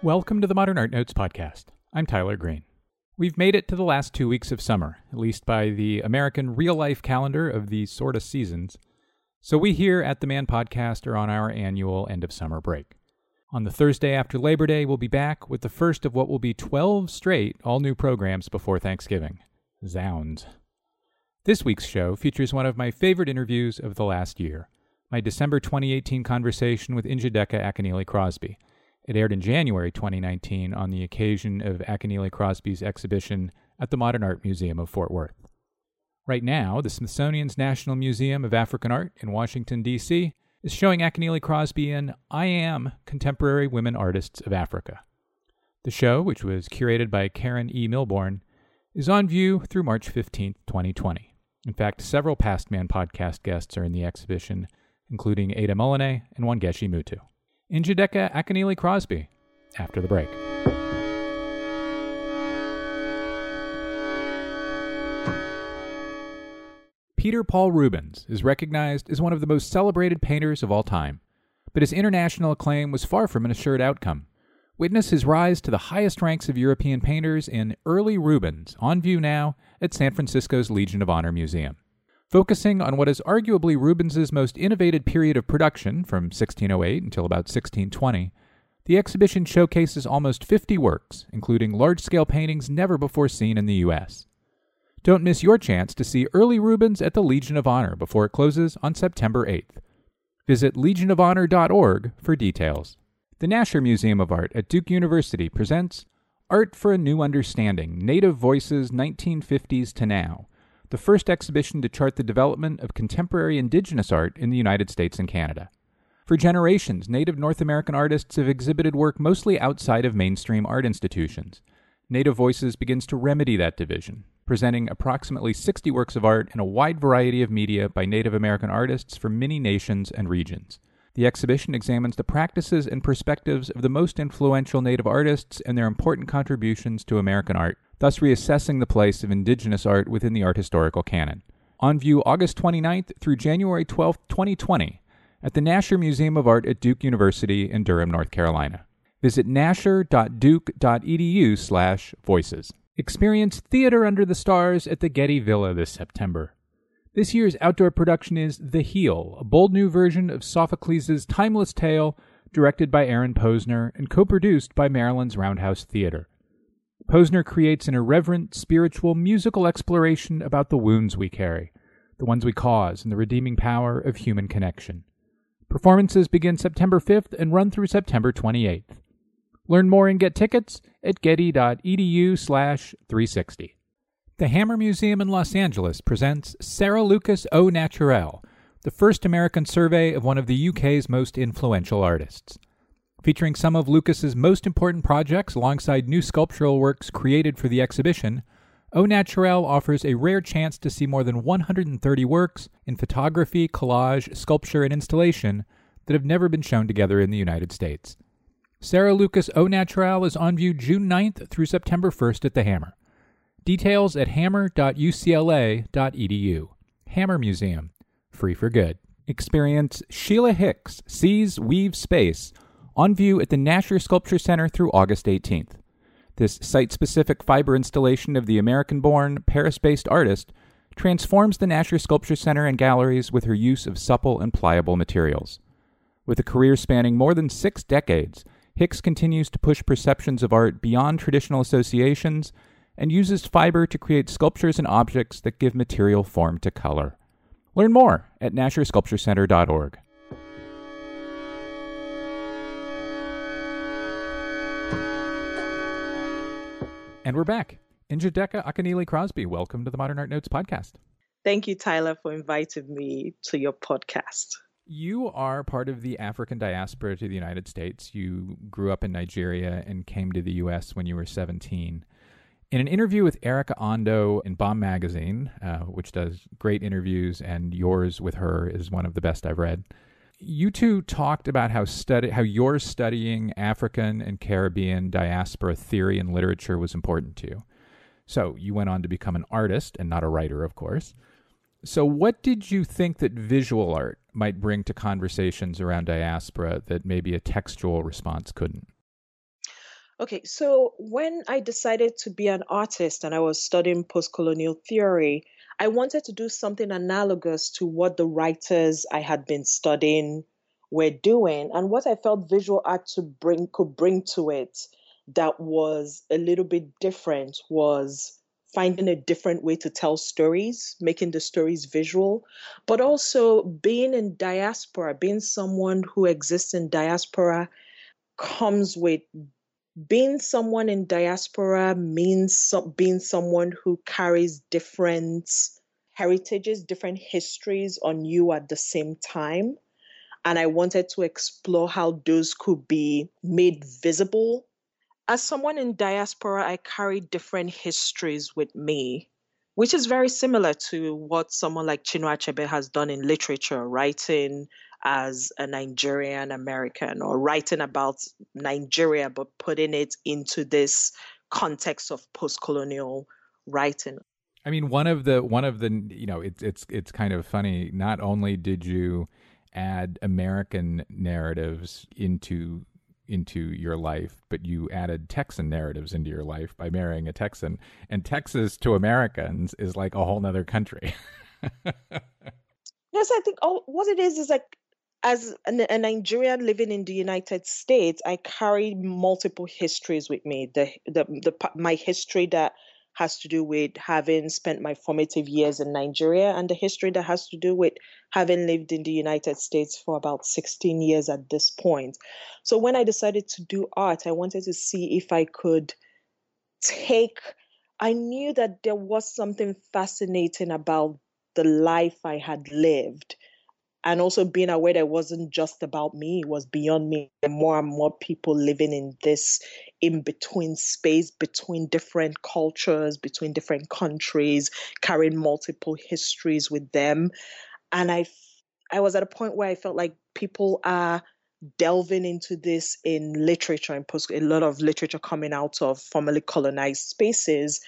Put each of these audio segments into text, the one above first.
Welcome to the Modern Art Notes podcast. I'm Tyler Green. We've made it to the last two weeks of summer, at least by the American real life calendar of these sort of seasons. So we here at the Man Podcast are on our annual end of summer break. On the Thursday after Labor Day, we'll be back with the first of what will be 12 straight all new programs before Thanksgiving. Zounds. This week's show features one of my favorite interviews of the last year my December 2018 conversation with Njideka Akunyili Crosby. It aired in January 2019 on the occasion of Akunyili Crosby's exhibition at the Modern Art Museum of Fort Worth. Right now, the Smithsonian's National Museum of African Art in Washington, D.C., is showing Akunyili Crosby in I Am Contemporary Women Artists of Africa. The show, which was curated by Karen E. Milbourne, is on view through March 15, 2020. In fact, several past Man podcast guests are in the exhibition, including Aida Muluneh and Wangechi Mutu. Njideka Akunyili Crosby, after the break. Peter Paul Rubens is recognized as one of the most celebrated painters of all time, but his international acclaim was far from an assured outcome. Witness his rise to the highest ranks of European painters in Early Rubens, on view now at San Francisco's Legion of Honor Museum. Focusing on what is arguably Rubens's most innovative period of production, from 1608 until about 1620, the exhibition showcases almost 50 works, including large scale paintings never before seen in the U.S. Don't miss your chance to see early Rubens at the Legion of Honor before it closes on September 8th. Visit legionofhonor.org for details. The Nasher Museum of Art at Duke University presents Art for a New Understanding Native Voices 1950s to Now, the first exhibition to chart the development of contemporary indigenous art in the United States and Canada. For generations, Native North American artists have exhibited work mostly outside of mainstream art institutions. Native Voices begins to remedy that division, presenting approximately 60 works of art in a wide variety of media by Native American artists from many nations and regions. The exhibition examines the practices and perspectives of the most influential Native artists and their important contributions to American art, thus reassessing the place of indigenous art within the art historical canon. On view August 29th through January 12, 2020, at the Nasher Museum of Art at Duke University in Durham, North Carolina. Visit nasher.duke.edu slash voices. Experience Theater Under the Stars at the Getty Villa this September. This year's outdoor production is The Heal, a bold new version of Sophocles' timeless tale, directed by Aaron Posner and co produced by Maryland's Roundhouse Theater. Posner creates an irreverent, spiritual, musical exploration about the wounds we carry, the ones we cause, and the redeeming power of human connection. Performances begin September 5th and run through September 28th. Learn more and get tickets at getty.edu slash 360. The Hammer Museum in Los Angeles presents Sarah Lucas Au Naturel, the first American survey of one of the UK's most influential artists. Featuring some of Lucas's most important projects alongside new sculptural works created for the exhibition, Au Naturel offers a rare chance to see more than 130 works in photography, collage, sculpture, and installation that have never been shown together in the United States. Sarah Lucas Au Naturel is on view June 9th through September 1st at the Hammer. Details at hammer.ucla.edu. Hammer Museum. Free for good. Experience Sheila Hicks Seize Weave Space on view at the Nasher Sculpture Center through August 18th. This site specific fiber installation of the American born, Paris based artist transforms the Nasher Sculpture Center and galleries with her use of supple and pliable materials. With a career spanning more than six decades, Hicks continues to push perceptions of art beyond traditional associations and uses fiber to create sculptures and objects that give material form to color. Learn more at NasherSculptureCenter.org. And we're back. Njideka Akunyili Crosby, welcome to the Modern Art Notes podcast. Thank you, Tyler, for inviting me to your podcast. You are part of the African diaspora to the United States. You grew up in Nigeria and came to the U.S. when you were 17. In an interview with Erica Ondo in Bomb Magazine, uh, which does great interviews, and yours with her is one of the best I've read, you two talked about how study how your studying African and Caribbean diaspora theory and literature was important to you. So you went on to become an artist and not a writer, of course. So, what did you think that visual art might bring to conversations around diaspora that maybe a textual response couldn't? Okay, so when I decided to be an artist and I was studying post colonial theory, I wanted to do something analogous to what the writers I had been studying were doing and what I felt visual art to bring could bring to it that was a little bit different was finding a different way to tell stories, making the stories visual, but also being in diaspora, being someone who exists in diaspora comes with being someone in diaspora means being someone who carries different heritages, different histories on you at the same time. And I wanted to explore how those could be made visible. As someone in diaspora, I carry different histories with me, which is very similar to what someone like Chinua Achebe has done in literature, writing as a Nigerian American or writing about Nigeria, but putting it into this context of post colonial writing. I mean, one of the one of the you know it's it's it's kind of funny. Not only did you add American narratives into into your life, but you added Texan narratives into your life by marrying a Texan. And Texas to Americans is like a whole nother country. yes, I think all what it is is like as a, Nigerian living in the United States, I carry multiple histories with me. The, the the my history that has to do with having spent my formative years in Nigeria, and the history that has to do with having lived in the United States for about 16 years at this point. So when I decided to do art, I wanted to see if I could take. I knew that there was something fascinating about the life I had lived and also being aware that it wasn't just about me, it was beyond me. And more and more people living in this in between space, between different cultures, between different countries, carrying multiple histories with them. And I, I was at a point where I felt like people are delving into this in literature and post a lot of literature coming out of formerly colonized spaces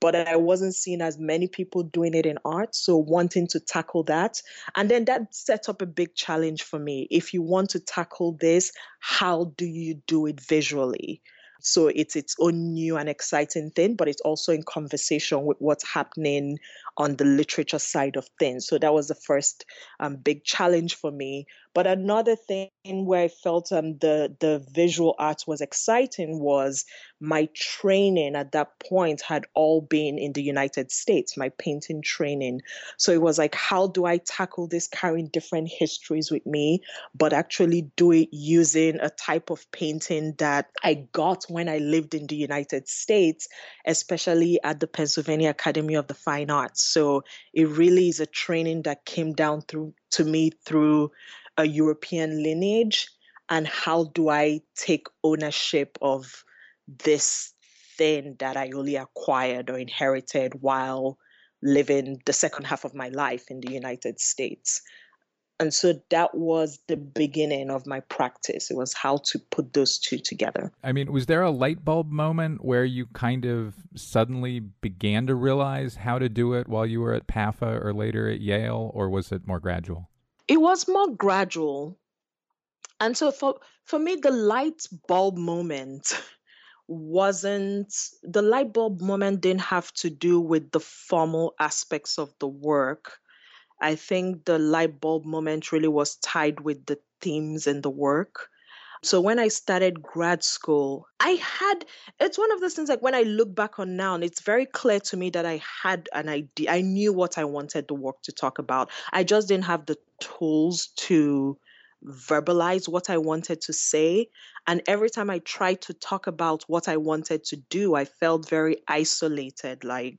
but I wasn't seeing as many people doing it in art. So wanting to tackle that. And then that set up a big challenge for me. If you want to tackle this, how do you do it visually? So it's its own new and exciting thing, but it's also in conversation with what's happening on the literature side of things. So that was the first um, big challenge for me. But another thing where I felt um, the the visual arts was exciting was my training at that point had all been in the United States, my painting training. So it was like, how do I tackle this carrying different histories with me, but actually do it using a type of painting that I got when I lived in the United States, especially at the Pennsylvania Academy of the Fine Arts. So it really is a training that came down through to me through a European lineage and how do I take ownership of this thing that I only acquired or inherited while living the second half of my life in the United States. And so that was the beginning of my practice. It was how to put those two together. I mean, was there a light bulb moment where you kind of suddenly began to realize how to do it while you were at PAFA or later at Yale, or was it more gradual? It was more gradual. And so for, for me, the light bulb moment wasn't the light bulb moment didn't have to do with the formal aspects of the work I think the light bulb moment really was tied with the themes and the work. So when I started grad school, I had it's one of those things like when I look back on now, and it's very clear to me that I had an idea. I knew what I wanted the work to talk about. I just didn't have the tools to verbalize what I wanted to say. And every time I tried to talk about what I wanted to do, I felt very isolated, like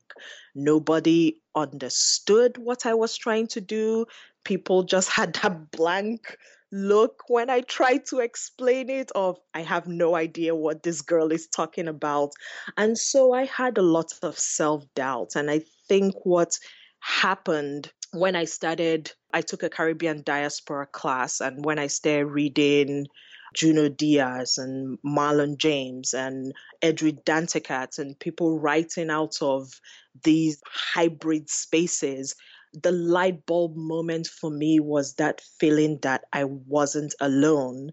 nobody understood what I was trying to do. People just had that blank look when I tried to explain it of I have no idea what this girl is talking about. And so I had a lot of self-doubt and I think what happened when I started, I took a Caribbean diaspora class, and when I started reading Junot Diaz and Marlon James and Edwidge Danticat and people writing out of these hybrid spaces, the light bulb moment for me was that feeling that I wasn't alone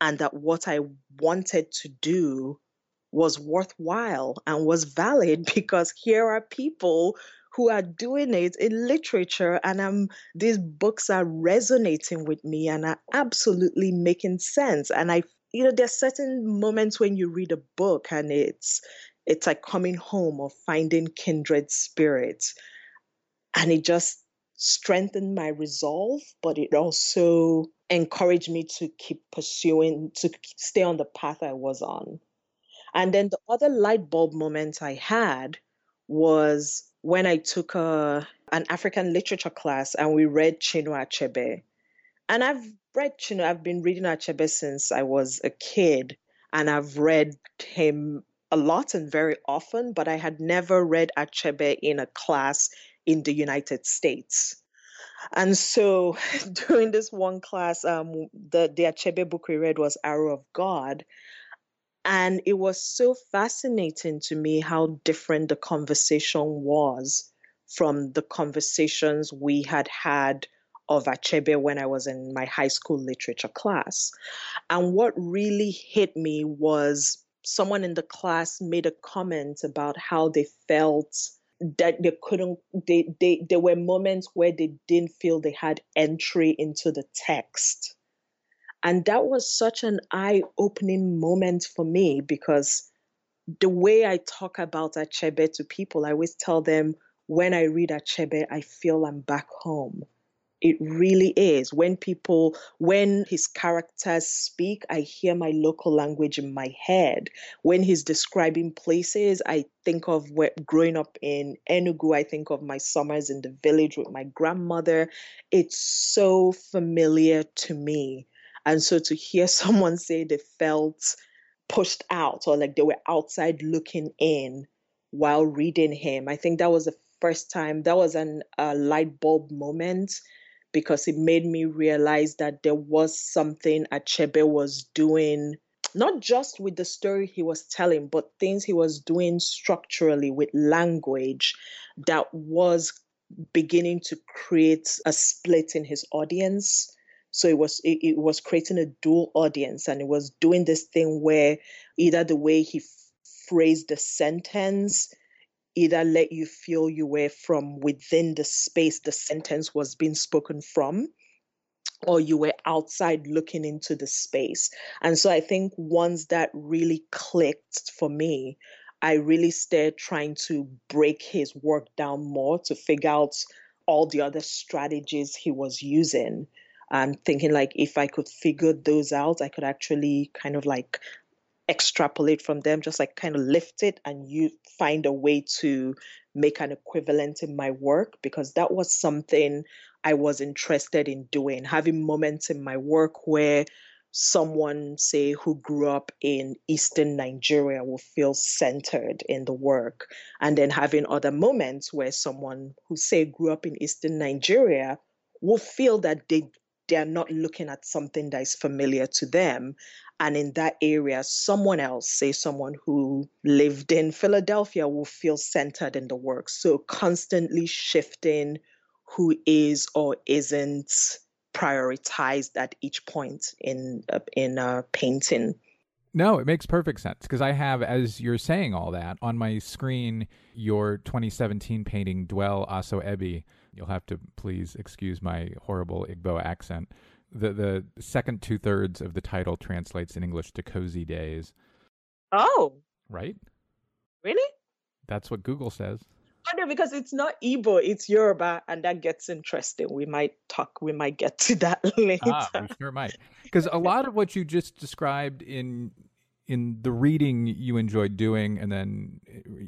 and that what I wanted to do was worthwhile and was valid because here are people who are doing it in literature and I'm these books are resonating with me and are absolutely making sense. And I you know there's certain moments when you read a book and it's it's like coming home or finding kindred spirits. And it just strengthened my resolve but it also encouraged me to keep pursuing to stay on the path I was on. And then the other light bulb moment I had was when I took a, an African literature class and we read Chinua Achebe. And I've read Chinua, I've been reading Achebe since I was a kid, and I've read him a lot and very often, but I had never read Achebe in a class in the United States. And so during this one class, um, the, the Achebe book we read was Arrow of God. And it was so fascinating to me how different the conversation was from the conversations we had had of Achebe when I was in my high school literature class. And what really hit me was someone in the class made a comment about how they felt that they couldn't they, they there were moments where they didn't feel they had entry into the text and that was such an eye opening moment for me because the way I talk about Achebe to people, I always tell them when I read Achebe, I feel I'm back home. It really is. When people, when his characters speak, I hear my local language in my head. When he's describing places, I think of where, growing up in Enugu, I think of my summers in the village with my grandmother. It's so familiar to me. And so to hear someone say they felt pushed out or like they were outside looking in while reading him, I think that was the first time, that was an, a light bulb moment because it made me realize that there was something Achebe was doing, not just with the story he was telling, but things he was doing structurally with language that was beginning to create a split in his audience so it was it, it was creating a dual audience, and it was doing this thing where either the way he phrased the sentence either let you feel you were from within the space the sentence was being spoken from or you were outside looking into the space. And so I think once that really clicked for me, I really started trying to break his work down more to figure out all the other strategies he was using I'm thinking like if I could figure those out, I could actually kind of like extrapolate from them, just like kind of lift it and you find a way to make an equivalent in my work because that was something I was interested in doing, having moments in my work where someone say who grew up in eastern nigeria will feel centered in the work. And then having other moments where someone who say grew up in eastern nigeria will feel that they they're not looking at something that is familiar to them. And in that area, someone else, say someone who lived in Philadelphia, will feel centered in the work. So constantly shifting who is or isn't prioritized at each point in uh, in a painting. No, it makes perfect sense because I have, as you're saying all that, on my screen your 2017 painting Dwell Aso Ebi, You'll have to please excuse my horrible Igbo accent. The the second two thirds of the title translates in English to cozy days. Oh. Right? Really? That's what Google says. Oh no, because it's not Igbo, it's Yoruba, and that gets interesting. We might talk. We might get to that later. Ah, we sure might. Because a lot of what you just described in in the reading you enjoyed doing, and then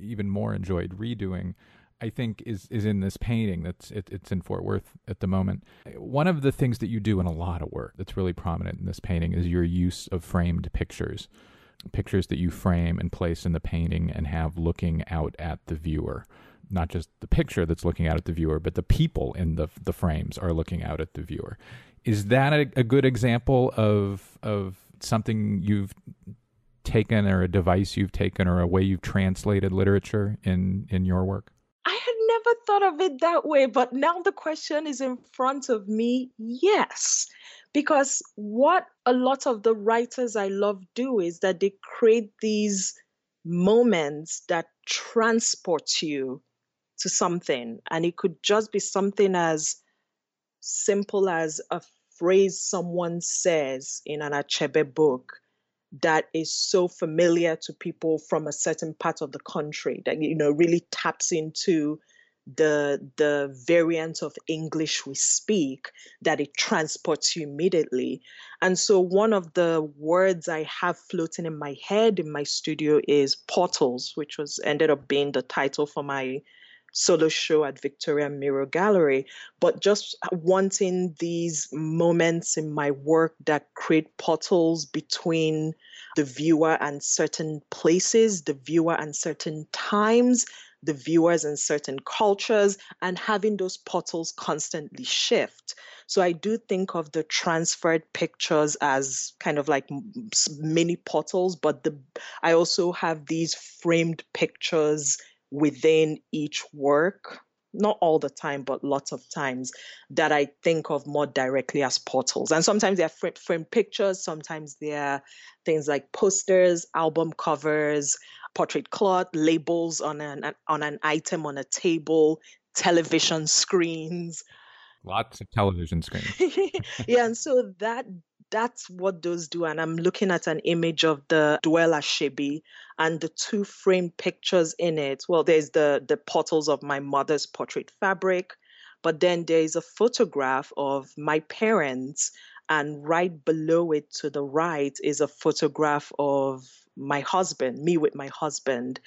even more enjoyed redoing, I think is is in this painting that's it, it's in Fort Worth at the moment. One of the things that you do in a lot of work that's really prominent in this painting is your use of framed pictures. Pictures that you frame and place in the painting and have looking out at the viewer. Not just the picture that's looking out at the viewer, but the people in the the frames are looking out at the viewer. Is that a, a good example of of something you've taken or a device you've taken or a way you've translated literature in in your work? Never thought of it that way, but now the question is in front of me. Yes. Because what a lot of the writers I love do is that they create these moments that transport you to something. And it could just be something as simple as a phrase someone says in an Achebe book that is so familiar to people from a certain part of the country that you know really taps into the the variant of English we speak that it transports you immediately. And so one of the words I have floating in my head in my studio is portals, which was ended up being the title for my solo show at Victoria Miro Gallery, but just wanting these moments in my work that create portals between the viewer and certain places, the viewer and certain times, the viewers and certain cultures, and having those portals constantly shift. So I do think of the transferred pictures as kind of like mini portals, but the I also have these framed pictures within each work not all the time, but lots of times that I think of more directly as portals. And sometimes they're framed frame pictures, sometimes they're things like posters, album covers, portrait cloth, labels on an on an item on a table, television screens. Lots of television screens. yeah, and so that that's what those do. And I'm looking at an image of the Dwell Aso Ebi and the two framed pictures in it. Well, there's the the portals of my mother's portrait fabric, but then there is a photograph of my parents, and right below it to the right is a photograph of my husband, me with my husband.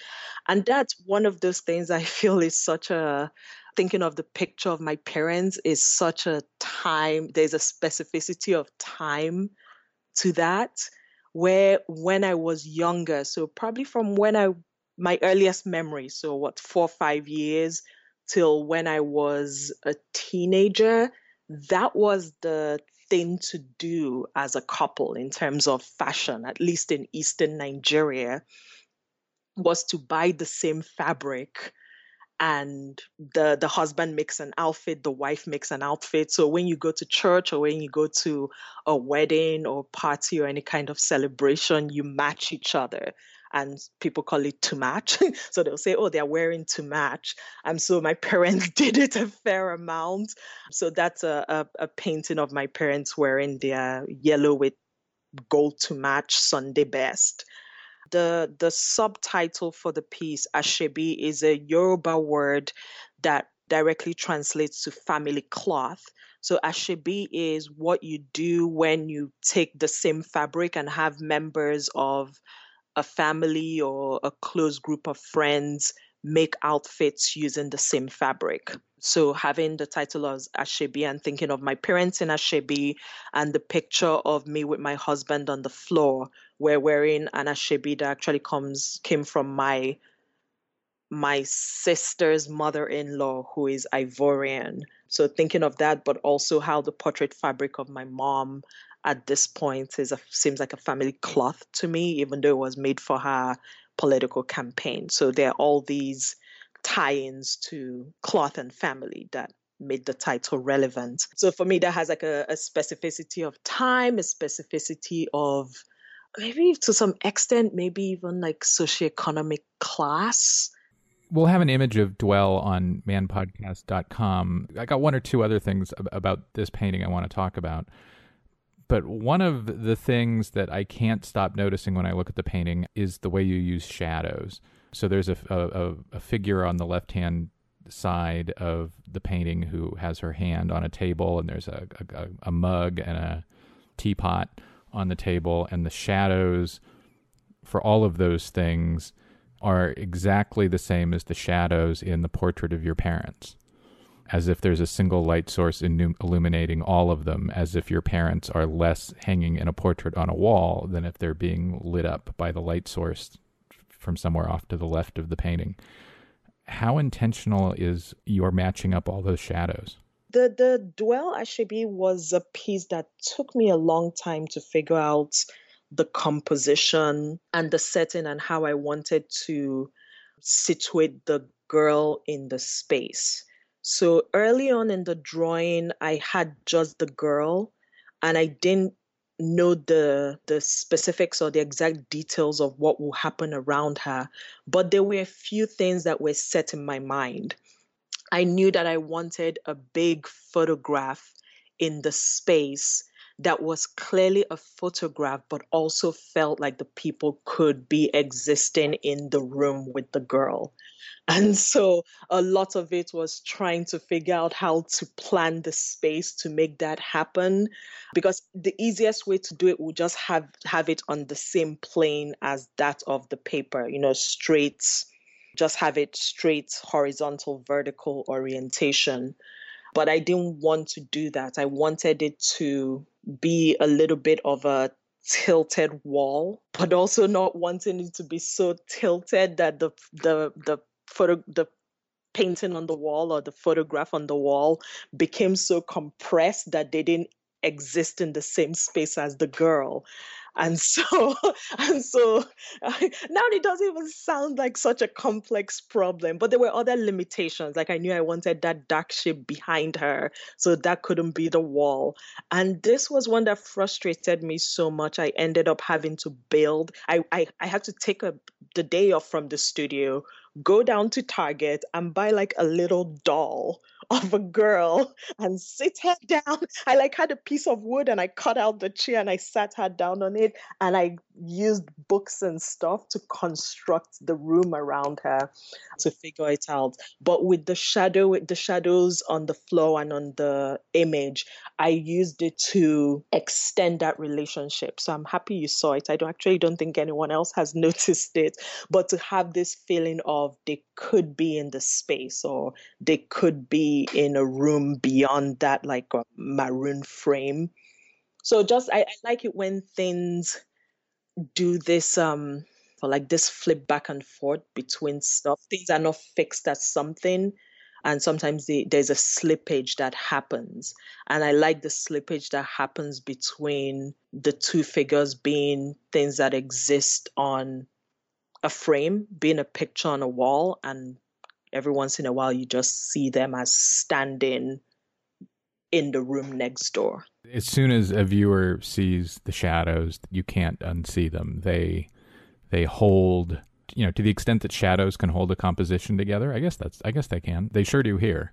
And that's one of those things I feel is such a thinking of the picture of my parents is such a time, there's a specificity of time to that. Where when I was younger, so probably from when I, my earliest memory, so what, four or five years till when I was a teenager, that was the thing to do as a couple in terms of fashion, at least in Eastern Nigeria, was to buy the same fabric and the the husband makes an outfit the wife makes an outfit. So when you go to church or when you go to a wedding or party or any kind of celebration you match each other. And people call it to match. So they'll say oh they're wearing to match. And so my parents did it a fair amount. So that's a, a, a painting of my parents wearing their yellow with gold to match sunday best the the subtitle for the piece, Aso Ebi, is a Yoruba word that directly translates to family cloth. So Aso Ebi is what you do when you take the same fabric and have members of a family or a close group of friends make outfits using the same fabric. So having the title as Aso Ebi and thinking of my parents in Aso Ebi and the picture of me with my husband on the floor, we're wearing an that actually comes came from my my sister's mother-in-law who is Ivorian. So thinking of that, but also how the portrait fabric of my mom at this point is a, seems like a family cloth to me, even though it was made for her political campaign. So there are all these tie-ins to cloth and family that made the title relevant. So for me, that has like a, a specificity of time, a specificity of maybe to some extent, maybe even like socioeconomic class. We'll have an image of Dwell on manpodcast.com. I got one or two other things about this painting I want to talk about. But one of the things that I can't stop noticing when I look at the painting is the way you use shadows. So there's a, a, a figure on the left hand side of the painting who has her hand on a table, and there's a, a, a mug and a teapot on the table, and the shadows for all of those things are exactly the same as the shadows in the portrait of your parents as if there's a single light source illuminating all of them, as if your parents are less hanging in a portrait on a wall than if they're being lit up by the light source from somewhere off to the left of the painting. How intentional is your matching up all those shadows? The the Dwell Aso Ebi was a piece that took me a long time to figure out the composition and the setting and how I wanted to situate the girl in the space so early on in the drawing, I had just the girl and I didn't know the the specifics or the exact details of what will happen around her, but there were a few things that were set in my mind. I knew that I wanted a big photograph in the space that was clearly a photograph, but also felt like the people could be existing in the room with the girl. And so a lot of it was trying to figure out how to plan the space to make that happen. Because the easiest way to do it would just have have it on the same plane as that of the paper, you know, straight, just have it straight, horizontal, vertical orientation. But I didn't want to do that. I wanted it to be a little bit of a tilted wall, but also not wanting it to be so tilted that the the the photo the painting on the wall or the photograph on the wall became so compressed that they didn't exist in the same space as the girl and so and so now it doesn't even sound like such a complex problem but there were other limitations. Like i knew i wanted that dark shape behind her so that couldn't be the wall. And this was one that frustrated me so much. I ended up having to build i i, I had to take a the day off from the studio go down to Target and buy like a little doll of a girl and sit her down. I like had a piece of wood and I cut out the chair and I sat her down on it and I used books and stuff to construct the room around her to figure it out. But with the shadow, with the shadows on the floor and on the image, I used it to extend that relationship. So I'm happy you saw it. I don't actually don't think anyone else has noticed it, but to have this feeling of they could be in the space or they could be in a room beyond that, like a maroon frame. So just I, I like it when things do this um for like this flip back and forth between stuff. Things are not fixed at something and sometimes the, there's a slippage that happens and i like the slippage that happens between the two figures being things that exist on a frame being a picture on a wall and every once in a while you just see them as standing in the room next door as soon as a viewer sees the shadows you can't unsee them they they hold you know, to the extent that shadows can hold a composition together, I guess that's I guess they can. They sure do here.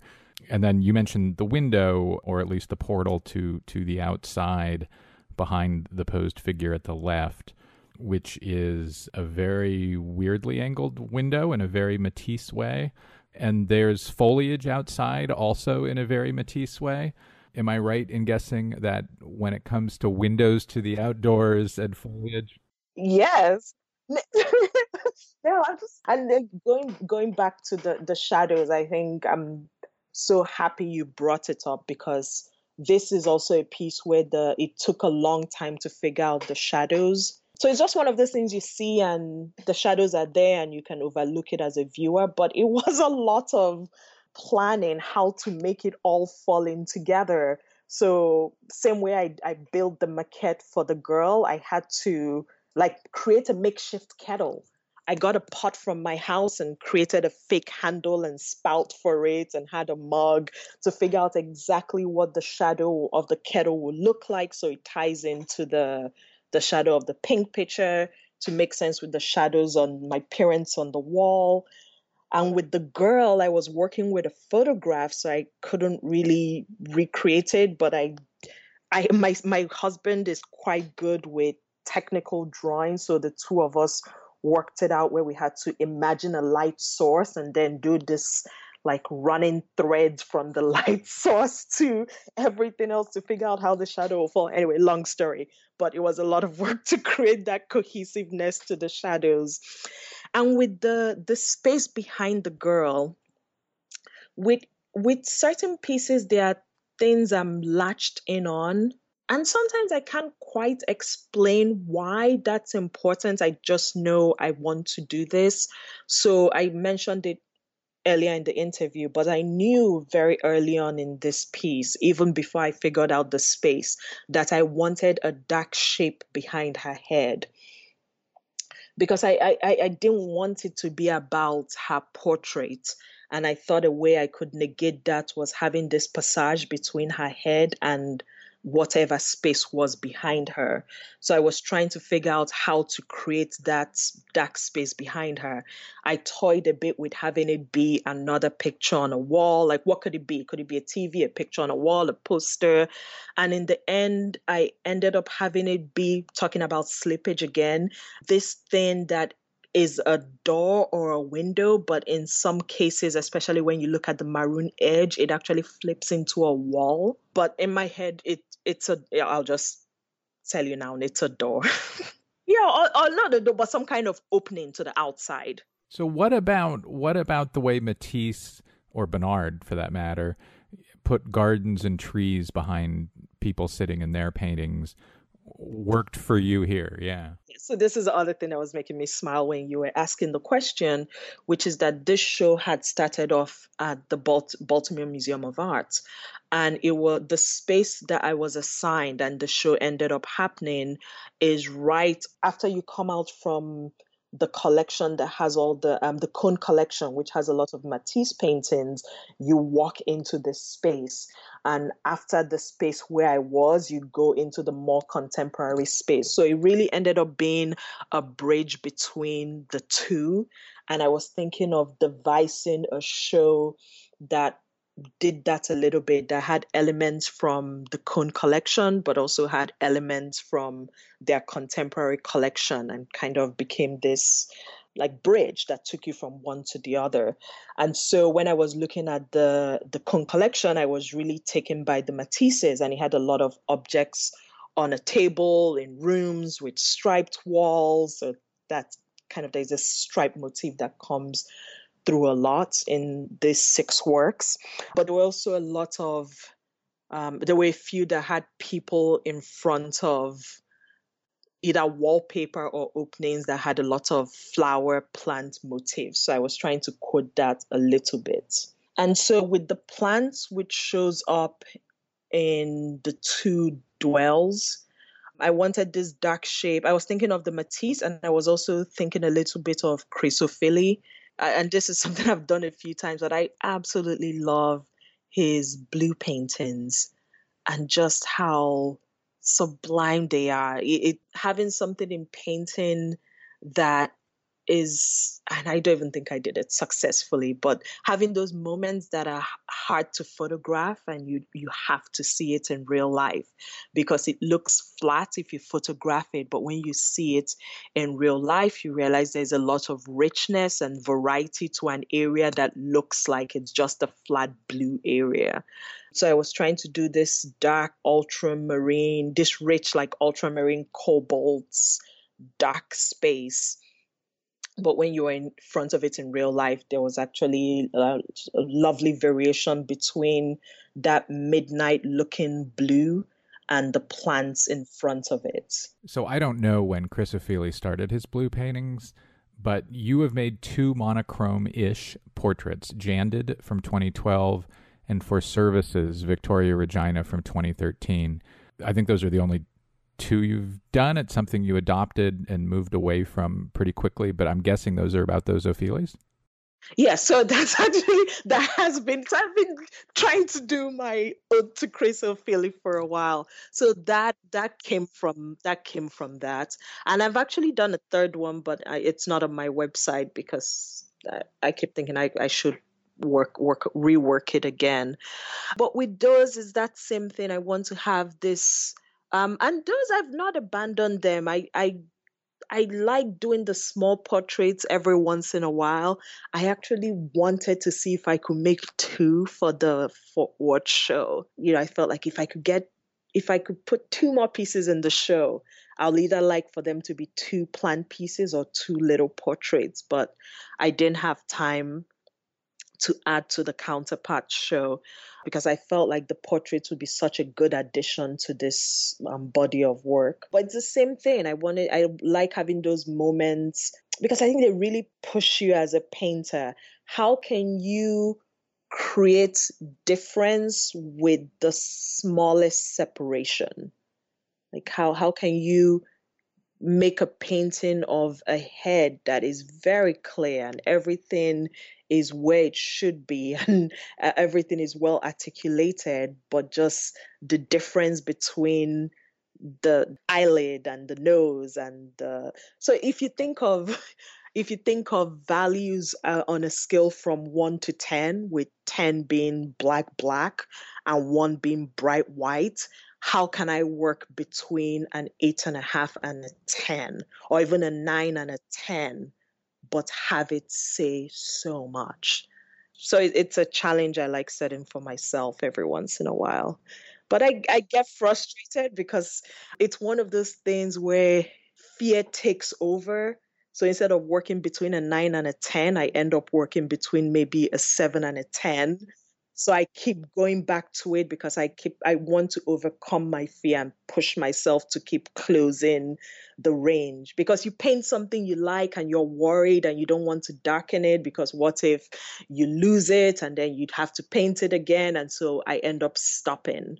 And then you mentioned the window, or at least the portal to to the outside behind the posed figure at the left, which is a very weirdly angled window in a very Matisse way. And there's foliage outside also in a very Matisse way. Am I right in guessing that when it comes to windows to the outdoors and foliage? Yes. no, I'm just and then going going back to the the shadows. I think I'm so happy you brought it up because this is also a piece where the it took a long time to figure out the shadows. So it's just one of those things you see and the shadows are there and you can overlook it as a viewer, but it was a lot of planning how to make it all fall in together. So same way I, I built the maquette for the girl, I had to like create a makeshift kettle. I got a pot from my house and created a fake handle and spout for it and had a mug to figure out exactly what the shadow of the kettle would look like so it ties into the the shadow of the pink picture to make sense with the shadows on my parents on the wall. And with the girl, I was working with a photograph, so I couldn't really recreate it, but I I my my husband is quite good with technical drawing. So the two of us worked it out where we had to imagine a light source and then do this like running threads from the light source to everything else to figure out how the shadow will fall. Anyway, long story, but it was a lot of work to create that cohesiveness to the shadows. And with the the space behind the girl, with with certain pieces, there are things I'm latched in on and sometimes I can't quite explain why that's important. I just know I want to do this. So I mentioned it earlier in the interview, but I knew very early on in this piece, even before I figured out the space, that I wanted a dark shape behind her head. Because I, I, I didn't want it to be about her portrait. And I thought a way I could negate that was having this passage between her head and whatever space was behind her. So I was trying to figure out how to create that dark space behind her. I toyed a bit with having it be another picture on a wall. Like, what could it be? Could it be a TV, a picture on a wall, a poster? And in the end, I ended up having it be talking about slippage again. This thing that is a door or a window, but in some cases, especially when you look at the maroon edge, it actually flips into a wall. But in my head, it it's a I'll just tell you now, it's a door. yeah, or, or not a door, but some kind of opening to the outside. So what about what about the way Matisse or Bonnard, for that matter, put gardens and trees behind people sitting in their paintings? Worked for you here, yeah. So this is the other thing that was making me smile when you were asking the question, which is that this show had started off at the Baltimore Museum of Art, and it was the space that I was assigned, and the show ended up happening is right after you come out from the collection that has all the um, the Cone collection, which has a lot of Matisse paintings, you walk into this space, and after the space where I was, you go into the more contemporary space. So it really ended up being a bridge between the two, and I was thinking of devising a show that did that a little bit that had elements from the Cone collection, but also had elements from their contemporary collection and kind of became this like bridge that took you from one to the other. And so when I was looking at the the Cone collection, I was really taken by the Matisses and he had a lot of objects on a table in rooms with striped walls. So that kind of there's a stripe motif that comes through a lot in these six works. But there were also a lot of, um, there were a few that had people in front of either wallpaper or openings that had a lot of flower plant motifs. So I was trying to code that a little bit. And so with the plants, which shows up in the two dwells, I wanted this dark shape. I was thinking of the Matisse and I was also thinking a little bit of Chris Ofili and this is something I've done a few times, but I absolutely love his blue paintings and just how sublime they are. It, it having something in painting that is and i don't even think i did it successfully but having those moments that are hard to photograph and you you have to see it in real life because it looks flat if you photograph it but when you see it in real life you realize there's a lot of richness and variety to an area that looks like it's just a flat blue area. So I was trying to do this dark ultramarine, this rich like ultramarine cobalts dark space but when you were in front of it in real life, there was actually a, a lovely variation between that midnight looking blue and the plants in front of it. So I don't know when Chris Chrysophily started his blue paintings, but you have made two monochrome ish portraits Janded from 2012 and For Services Victoria Regina from 2013. I think those are the only two you've done. It's something you adopted and moved away from pretty quickly, but I'm guessing those are about those Ofilis. Yeah, so that's actually that has been so I've been trying to do my ode to Chris Chrysophily for a while. So that that came from that came from that, and I've actually done a third one, but I, it's not on my website because I, I keep thinking I, I should work work rework it again. But with those is that same thing. I want to have this um, and those I've not abandoned them. I, I I like doing the small portraits every once in a while. I actually wanted to see if I could make two for the Fort Worth show. You know, I felt like if I could get if I could put two more pieces in the show, I'll either like for them to be two plant pieces or two little portraits, but I didn't have time to add to the counterpart show because I felt like the portraits would be such a good addition to this um, body of work. But it's the same thing. I wanted, I like having those moments because I think they really push you as a painter. How can you create difference with the smallest separation? Like how how can you make a painting of a head that is very clear and everything is where it should be and uh, everything is well articulated but just the difference between the eyelid and the nose and so if you think of if you think of values uh, on a scale from 1 to 10 with 10 being black black and 1 being bright white how can i work between an eight and a half and a 10 or even a 9 and a 10 but have it say so much so it's a challenge i like setting for myself every once in a while but I, I get frustrated because it's one of those things where fear takes over. So instead of working between a nine and a 10, I end up working between maybe a seven and a 10. So I keep going back to it because I keep I want to overcome my fear and push myself to keep closing the range because you paint something you like and you're worried and you don't want to darken it because what if you lose it and then you'd have to paint it again and so I end up stopping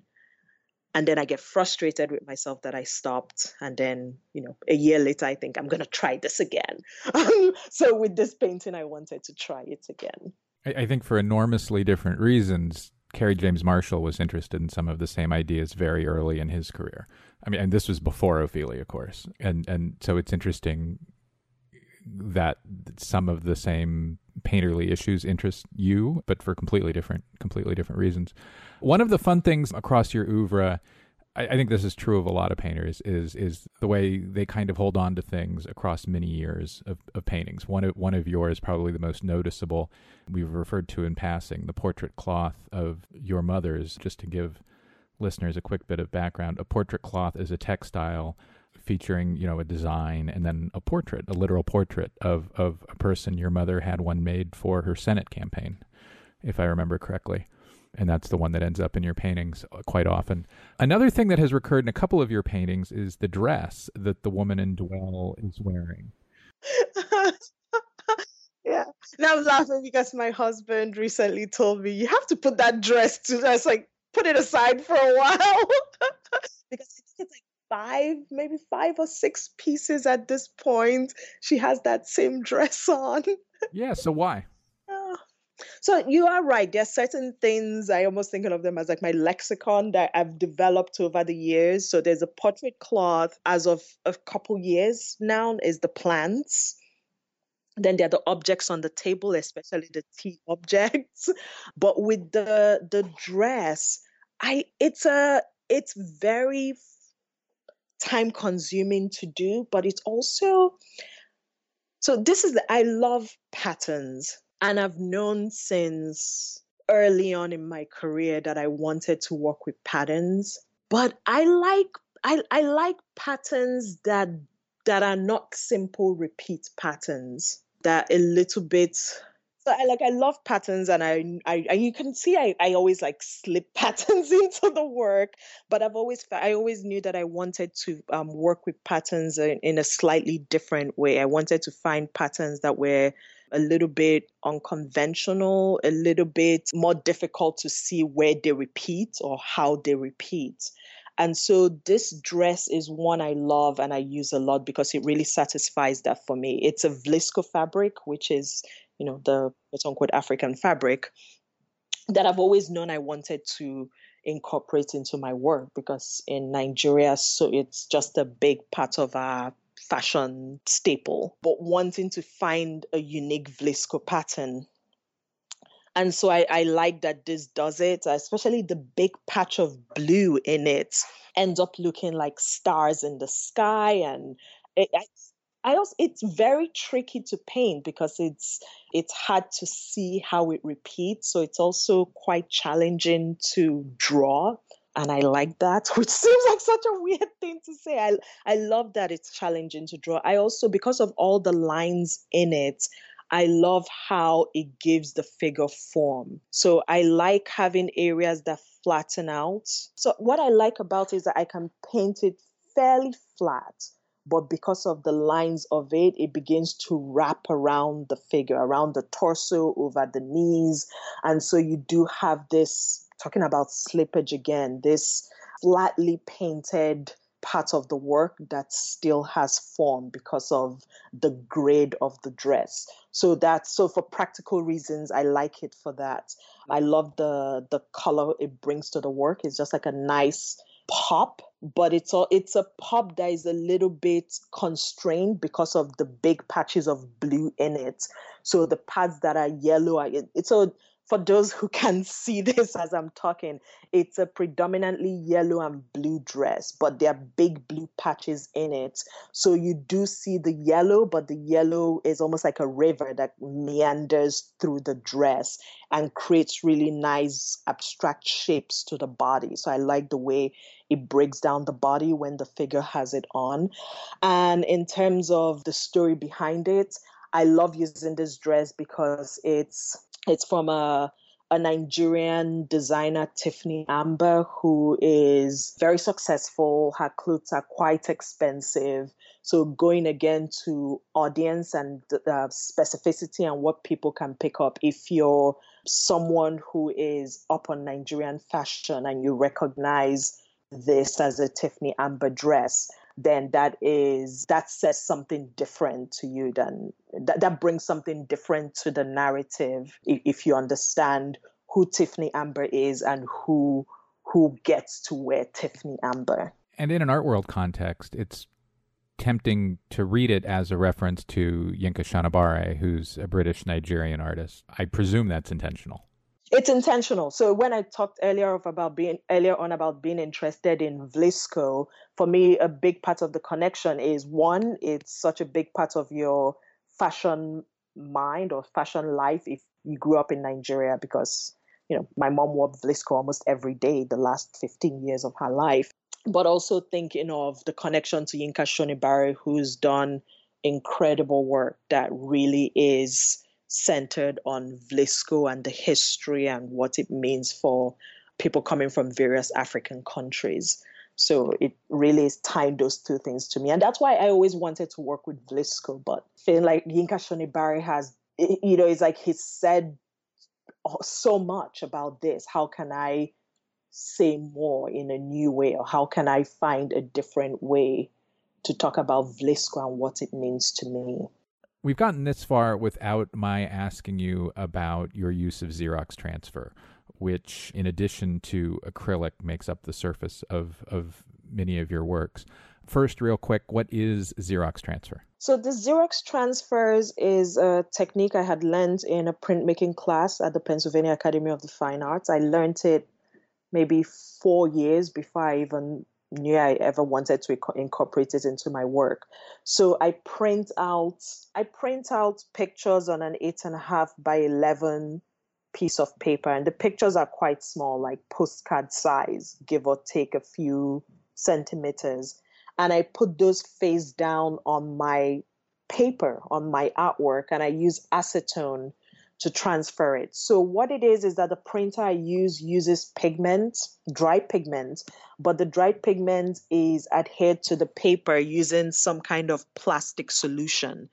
and then I get frustrated with myself that I stopped. And then, you know, a year later, I think I'm going to try this again. so with this painting, I wanted to try it again. I, I think for enormously different reasons, Kerry James Marshall was interested in some of the same ideas very early in his career. I mean, and this was before Ofili, of course. And and so it's interesting that some of the same painterly issues interest you, but for completely different completely different reasons. One of the fun things across your oeuvre, I, I, think this is true of a lot of painters, is is the way they kind of hold on to things across many years of, of paintings. One of one of yours, probably the most noticeable, we've referred to in passing, the portrait cloth of your mother's. Just to give listeners a quick bit of background, a portrait cloth is a textile featuring you know a design and then a portrait, a literal portrait of of a person. Your mother had one made for her Senate campaign, if I remember correctly. And that's the one that ends up in your paintings uh, quite often. Another thing that has recurred in a couple of your paintings is the dress that the woman in Dwell is wearing. yeah. Now I'm laughing because my husband recently told me you have to put that dress to that's like put it aside for a while because it's like five, maybe five or six pieces at this point. She has that same dress on. yeah. So why? So you are right. There are certain things I almost think of them as like my lexicon that I've developed over the years. So there's a portrait cloth as of a couple years now is the plants. Then there are the objects on the table, especially the tea objects. But with the the dress, I it's a it's very time consuming to do, but it's also so this is the, I love patterns and I've known since early on in my career that I wanted to work with patterns, but I like I, I like patterns that that are not simple repeat patterns that a little bit so I like I love patterns and I I and you can see I, I always like slip patterns into the work, but I've always I always knew that I wanted to um, work with patterns in, in a slightly different way. I wanted to find patterns that were a little bit unconventional, a little bit more difficult to see where they repeat or how they repeat. And so this dress is one I love and I use a lot because it really satisfies that for me. It's a Vlisco fabric, which is you know, the quote unquote African fabric that I've always known I wanted to incorporate into my work because in Nigeria, so it's just a big part of our fashion staple, but wanting to find a unique Vlisco pattern. And so I, I like that this does it, especially the big patch of blue in it ends up looking like stars in the sky. And it, I also it's very tricky to paint because it's it's hard to see how it repeats. So it's also quite challenging to draw. And I like that, which seems like such a weird thing to say. I I love that it's challenging to draw. I also, because of all the lines in it, I love how it gives the figure form. So I like having areas that flatten out. So what I like about it is that I can paint it fairly flat but because of the lines of it, it begins to wrap around the figure, around the torso, over the knees. And so you do have this, talking about slippage again, this flatly painted part of the work that still has form because of the grade of the dress. So that's so for practical reasons, I like it for that. I love the the color it brings to the work. It's just like a nice pop, but it's a it's a pop that is a little bit constrained because of the big patches of blue in it. So the parts that are yellow, it's a for those who can see this as I'm talking, it's a predominantly yellow and blue dress, but there are big blue patches in it. So you do see the yellow, but the yellow is almost like a river that meanders through the dress and creates really nice abstract shapes to the body. So I like the way it breaks down the body when the figure has it on. And in terms of the story behind it, I love using this dress because it's it's from a a Nigerian designer, Tiffany Amber, who is very successful. Her clothes are quite expensive. So, going again to audience and uh, specificity and what people can pick up, if you're someone who is up on Nigerian fashion and you recognize this as a Tiffany Amber dress, then that is that says something different to you than that, that brings something different to the narrative if, if you understand who Tiffany Amber is and who who gets to wear Tiffany Amber. And in an art world context, it's tempting to read it as a reference to Yinka Shonibare, who's a British Nigerian artist. I presume that's intentional it's intentional. So when I talked earlier of about being earlier on about being interested in Vlisco, for me a big part of the connection is one, it's such a big part of your fashion mind or fashion life if you grew up in Nigeria because you know my mom wore Vlisco almost every day the last 15 years of her life. But also thinking of the connection to Yinka Shonibare, who's done incredible work that really is centered on Vlisco and the history and what it means for people coming from various African countries. So it really is tying those two things to me. And that's why I always wanted to work with Vlisco, but feeling like Yinka Shonibare has, you know, it's like he said so much about this. How can I say more in a new way? Or how can I find a different way to talk about Vlisco and what it means to me? We've gotten this far without my asking you about your use of Xerox transfer, which, in addition to acrylic, makes up the surface of, of many of your works. First, real quick, what is Xerox transfer? So, the Xerox transfers is a technique I had learned in a printmaking class at the Pennsylvania Academy of the Fine Arts. I learned it maybe four years before I even knew I ever wanted to incorporate it into my work. So I print out I print out pictures on an eight and a half by eleven piece of paper, and the pictures are quite small, like postcard size, give or take a few centimeters. And I put those face down on my paper, on my artwork, and I use acetone to transfer it. So what it is is that the printer I use uses pigment, dry pigment, but the dry pigment is adhered to the paper using some kind of plastic solution.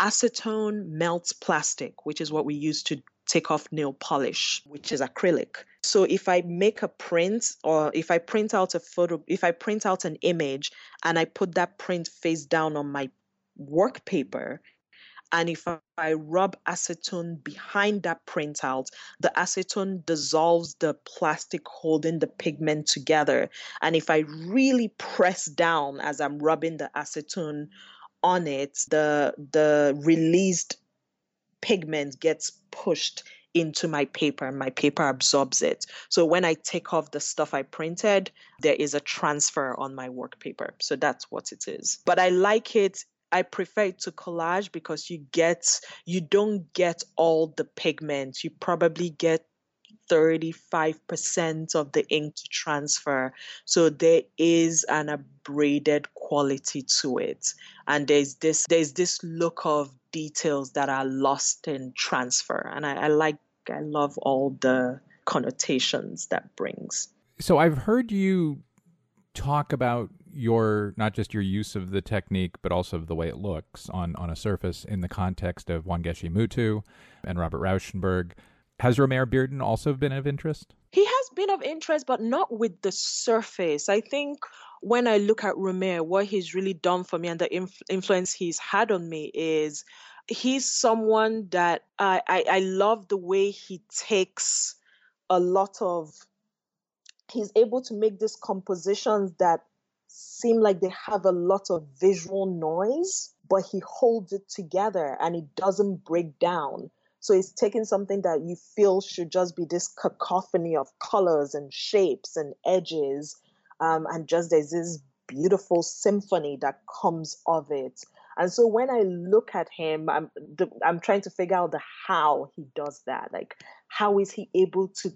Acetone melts plastic, which is what we use to take off nail polish, which is acrylic. So if I make a print or if I print out a photo, if I print out an image and I put that print face down on my work paper, and if I rub acetone behind that printout, the acetone dissolves the plastic holding the pigment together. And if I really press down as I'm rubbing the acetone on it, the the released pigment gets pushed into my paper and my paper absorbs it. So when I take off the stuff I printed, there is a transfer on my work paper. So that's what it is. But I like it I prefer it to collage because you get you don't get all the pigment. You probably get 35% of the ink to transfer. So there is an abraded quality to it. And there's this there's this look of details that are lost in transfer. And I, I like I love all the connotations that brings. So I've heard you talk about your not just your use of the technique, but also the way it looks on on a surface in the context of Wangechi Mutu and Robert Rauschenberg. Has Romare Bearden also been of interest? He has been of interest, but not with the surface. I think when I look at Romare, what he's really done for me and the inf- influence he's had on me is he's someone that I, I, I love the way he takes a lot of he's able to make these compositions that seem like they have a lot of visual noise, but he holds it together and it doesn't break down. So he's taking something that you feel should just be this cacophony of colors and shapes and edges, um, and just there's this beautiful symphony that comes of it. And so when I look at him, I'm the, I'm trying to figure out the how he does that. Like, how is he able to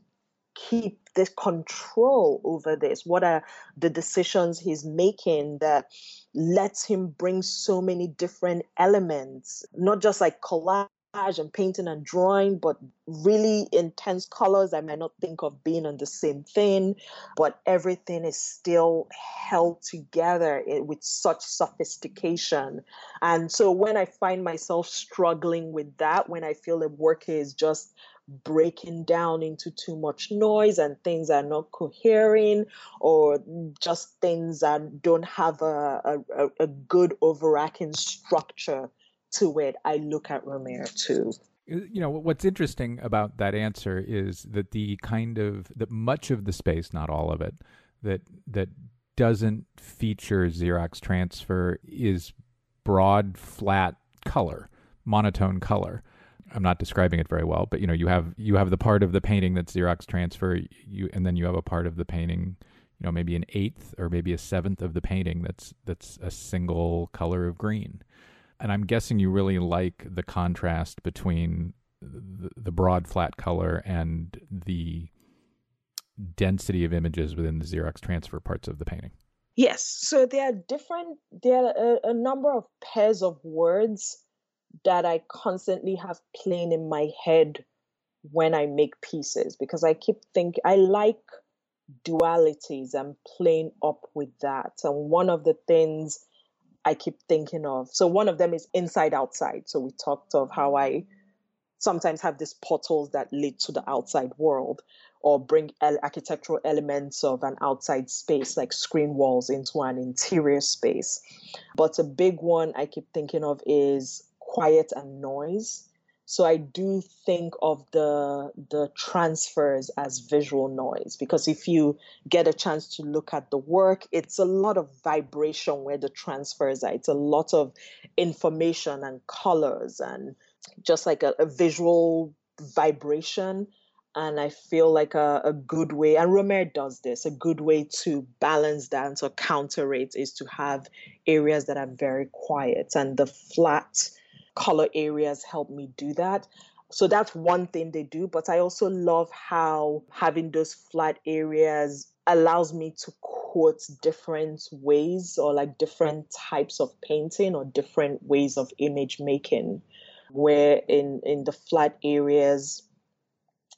keep this control over this? What are the decisions he's making that lets him bring so many different elements, not just like collage and painting and drawing, but really intense colors I might not think of being on the same thing, but everything is still held together eh, with such sophistication. And so when I find myself struggling with that, when I feel the work is just breaking down into too much noise and things are not coherent or just things that don't have a, a, a good overarching structure to it, I look at Romare too. You know what's interesting about that answer is that the kind of that much of the space, not all of it, that that doesn't feature Xerox transfer is broad, flat color, monotone color. I'm not describing it very well, but you know, you have you have the part of the painting that's Xerox transfer, you and then you have a part of the painting, you know, maybe an eighth or maybe a seventh of the painting that's that's a single color of green. And I'm guessing you really like the contrast between the, the broad flat color and the density of images within the Xerox transfer parts of the painting. Yes. So there are different, there are a, a number of pairs of words that I constantly have playing in my head when I make pieces because I keep thinking I like dualities and playing up with that. And one of the things I keep thinking of, so one of them is inside outside. So we talked of how I sometimes have these portals that lead to the outside world or bring architectural elements of an outside space like screen walls into an interior space. But a big one I keep thinking of is quiet and noise. So I do think of the the transfers as visual noise because if you get a chance to look at the work, it's a lot of vibration where the transfers are. It's a lot of information and colors and just like a, a visual vibration. And I feel like a, a good way, and Romare does this, a good way to balance that or counter it is to have areas that are very quiet and the flat color areas help me do that. So that's one thing they do. But I also love how having those flat areas allows me to quote different ways or like different types of painting or different ways of image making. Where in, in the flat areas,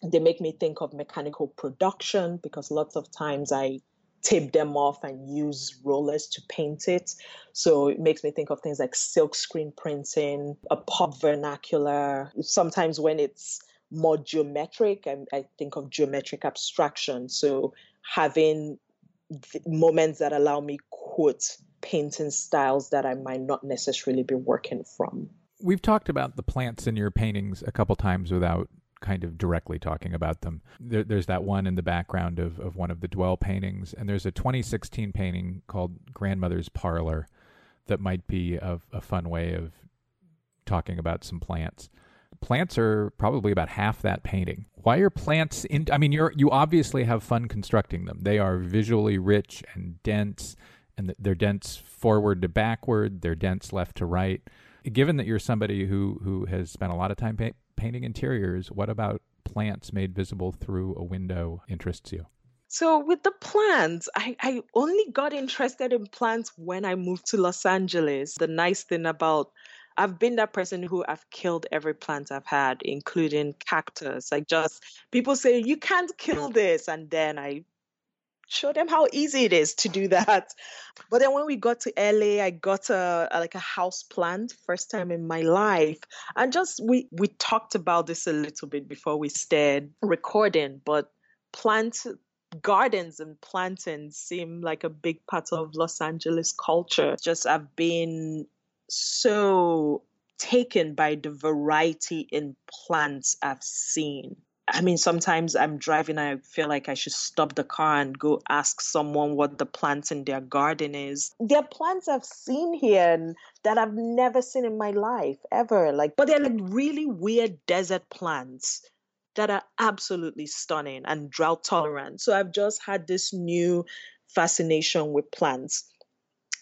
they make me think of mechanical production because lots of times I tape them off and use rollers to paint it. So it makes me think of things like silk screen printing, a pop vernacular. Sometimes when it's more geometric, I, I think of geometric abstraction. So having moments that allow me quote painting styles that I might not necessarily be working from. We've talked about the plants in your paintings a couple times without kind of directly talking about them. There, there's that one in the background of, of one of the Dwell paintings, and there's a 2016 painting called Grandmother's Parlor that might be a, a fun way of talking about some plants. Plants are probably about half that painting. Why are plants in? I mean, you're you obviously have fun constructing them. They are visually rich and dense, and they're dense forward to backward. They're dense left to right. Given that you're somebody who who has spent a lot of time pa- painting interiors, what about plants made visible through a window interests you? So with the plants, I, I only got interested in plants when I moved to Los Angeles. The nice thing about I've been that person who I've killed every plant I've had, including cactus. I just people say you can't kill this, and then I show them how easy it is to do that. But then when we got to LA, I got a, a, like a house plant first time in my life, and just we we talked about this a little bit before we started recording. But plant gardens and planting seem like a big part of Los Angeles culture. Just I've been so taken by the variety in plants I've seen. I mean, sometimes I'm driving I feel like I should stop the car and go ask someone what the plants in their garden is. There are plants I've seen here and that I've never seen in my life ever. Like, but they're like really weird desert plants that are absolutely stunning and drought tolerant. So I've just had this new fascination with plants.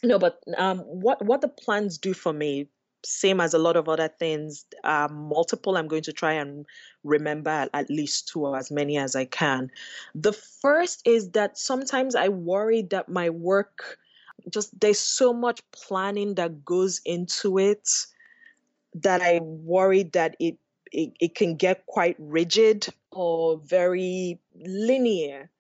No, but um, what what the plants do for me same as a lot of other things, uh, multiple. I'm going to try and remember at least two or as many as I can. The first is that sometimes I worry that my work just there's so much planning that goes into it that I worry that it, it, it can get quite rigid or very linear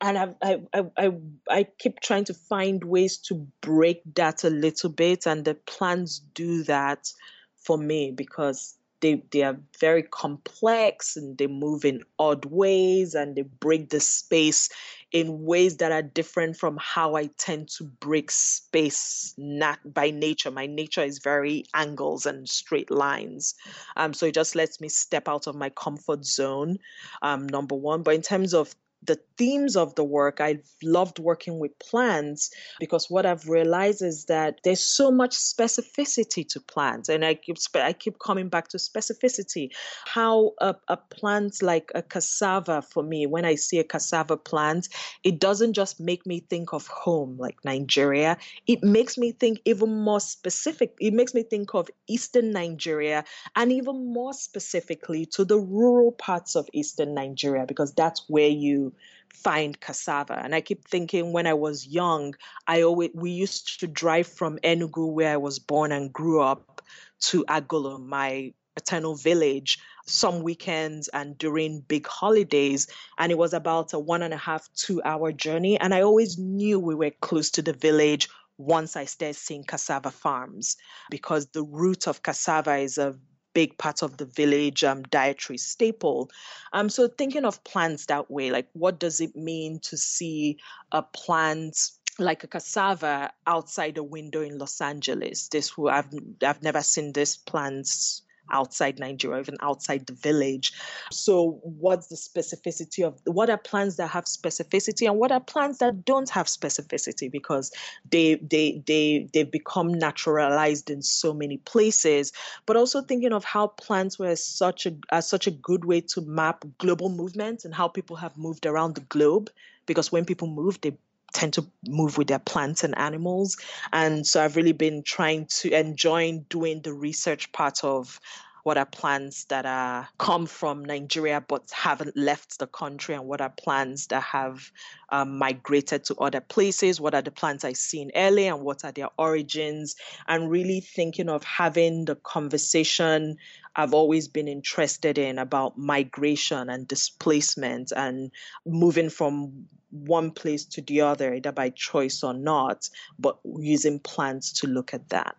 and I, I, I, I keep trying to find ways to break that a little bit, and the plans do that for me because they they are very complex and they move in odd ways and they break the space in ways that are different from how I tend to break space not by nature. My nature is very angles and straight lines. Um, so it just lets me step out of my comfort zone, um, number one. But in terms of the themes of the work. I've loved working with plants because what I've realized is that there's so much specificity to plants, and I keep I keep coming back to specificity. How a, a plant like a cassava for me, when I see a cassava plant, it doesn't just make me think of home like Nigeria. It makes me think even more specific. It makes me think of Eastern Nigeria and even more specifically to the rural parts of Eastern Nigeria because that's where you find cassava. And I keep thinking when I was young, I always we used to drive from Enugu, where I was born and grew up, to Agulu, my paternal village, some weekends and during big holidays. And it was about a one and a half, two hour journey. And I always knew we were close to the village once I started seeing cassava farms because the root of cassava is a big part of the village um, dietary staple. Um, so thinking of plants that way, like what does it mean to see a plant like a cassava outside a window in Los Angeles? This who I've I've never seen this plants outside Nigeria, even outside the village. So, what's the specificity of what are plants that have specificity and what are plants that don't have specificity because they they they they've become naturalized in so many places. But also thinking of how plants were such a are such a good way to map global movements and how people have moved around the globe because when people move, they tend to move with their plants and animals. And so I've really been trying to enjoy doing the research part of what are plants that are come from Nigeria but haven't left the country, and what are plants that have um, migrated to other places? What are the plants I've seen early, and what are their origins? And really thinking of having the conversation I've always been interested in about migration and displacement and moving from one place to the other, either by choice or not, but using plants to look at that.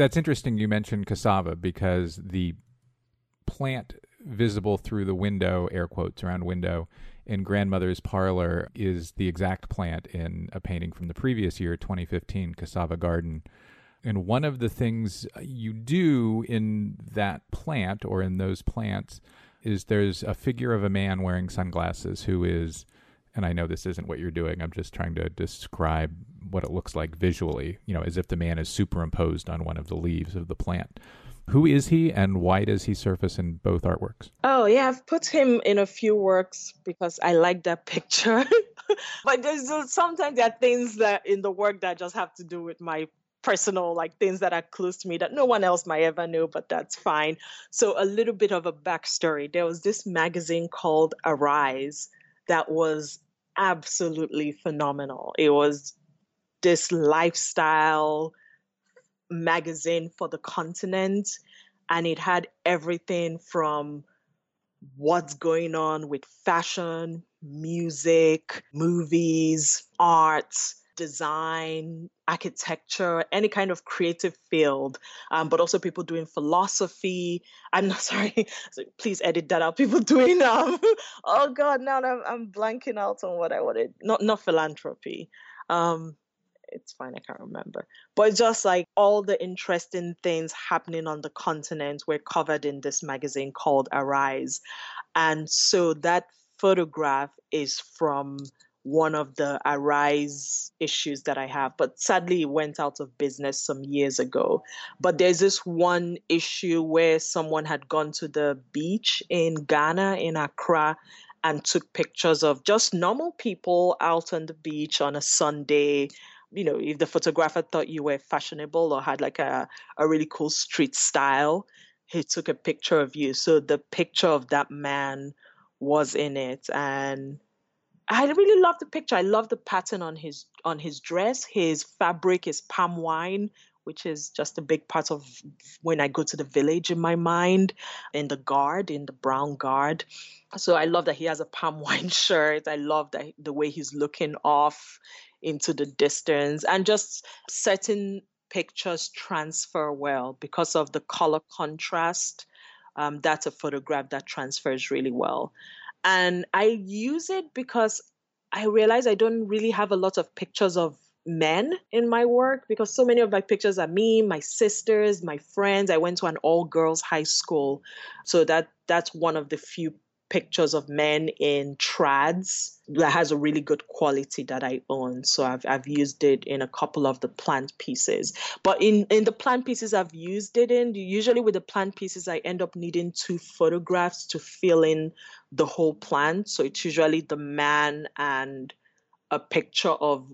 That's interesting you mentioned cassava because the plant visible through the window, air quotes around window, in grandmother's parlor is the exact plant in a painting from the previous year, 2015, Cassava Garden. And one of the things you do in that plant or in those plants is there's a figure of a man wearing sunglasses who is, and I know this isn't what you're doing, I'm just trying to describe what it looks like visually, you know, as if the man is superimposed on one of the leaves of the plant. Who is he and why does he surface in both artworks? Oh, yeah, I've put him in a few works because I like that picture. but there's sometimes there are things that in the work that just have to do with my personal like things that are close to me that no one else might ever know but that's fine so a little bit of a backstory there was this magazine called arise that was absolutely phenomenal. It was this lifestyle magazine for the continent and it had everything from what's going on with fashion, music, movies, art, design, architecture, any kind of creative field, um, but also people doing philosophy. I'm not sorry, please edit that out. People doing um, oh god, now I'm, I'm blanking out on what I wanted. Not not philanthropy. Um, it's fine, I can't remember. But just like all the interesting things happening on the continent were covered in this magazine called Arise. And so that photograph is from one of the Arise issues that I have, but sadly it went out of business some years ago. But there's this one issue where someone had gone to the beach in Ghana, in Accra, and took pictures of just normal people out on the beach on a Sunday. You know, if the photographer thought you were fashionable or had like a, a really cool street style, he took a picture of you. So the picture of that man was in it. And I really love the picture. I love the pattern on his on his dress. His fabric is palm wine, which is just a big part of when I go to the village in my mind, in the guard, in the brown guard. So I love that he has a palm wine shirt. I love that the way he's looking off into the distance and just certain pictures transfer well because of the color contrast. Um, that's a photograph that transfers really well. And I use it because I realize I don't really have a lot of pictures of men in my work because so many of my pictures are me, my sisters, my friends. I went to an all girls high school. So that that's one of the few pictures of men in trads that has a really good quality that I own. So I've I've used it in a couple of the plant pieces. But in in the plant pieces I've used it in, usually with the plant pieces I end up needing two photographs to fill in the whole plant. So it's usually the man and a picture of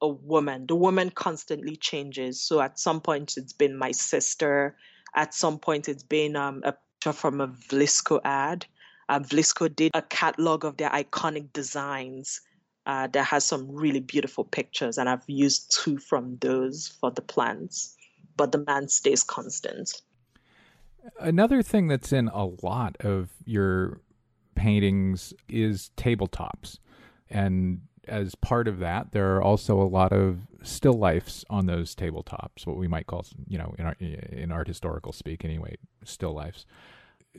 a woman. The woman constantly changes. So at some point it's been my sister. At some point it's been um, a picture from a Vlisco ad uh, Vlisco did a catalog of their iconic designs uh, that has some really beautiful pictures, and I've used two from those for the plants. But the man stays constant. Another thing that's in a lot of your paintings is tabletops. And as part of that, there are also a lot of still lifes on those tabletops, what we might call, you know, in, our, in art historical speak anyway, still lifes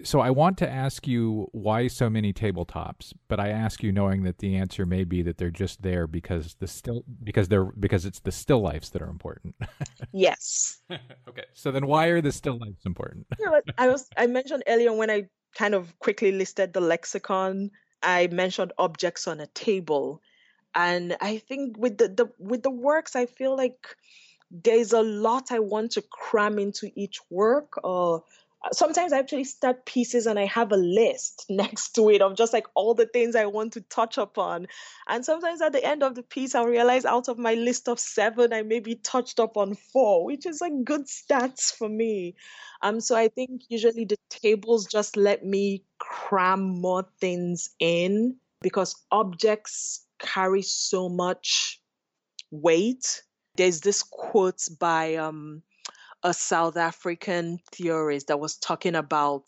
so I want to ask you why so many tabletops, but I ask you knowing that the answer may be that they're just there because the still because they're because it's the still lifes that are important. yes. okay. So then why are the still lifes important? I was I mentioned earlier when I kind of quickly listed the lexicon, I mentioned objects on a table. And I think with the, the with the works I feel like there's a lot I want to cram into each work or sometimes I actually start pieces and I have a list next to it of just like all the things I want to touch upon. And sometimes at the end of the piece, I'll realize out of my list of seven, I maybe touched up on four, which is like good stats for me. Um, so I think usually the tables just let me cram more things in because objects carry so much weight. There's this quote by um, a South African theorist that was talking about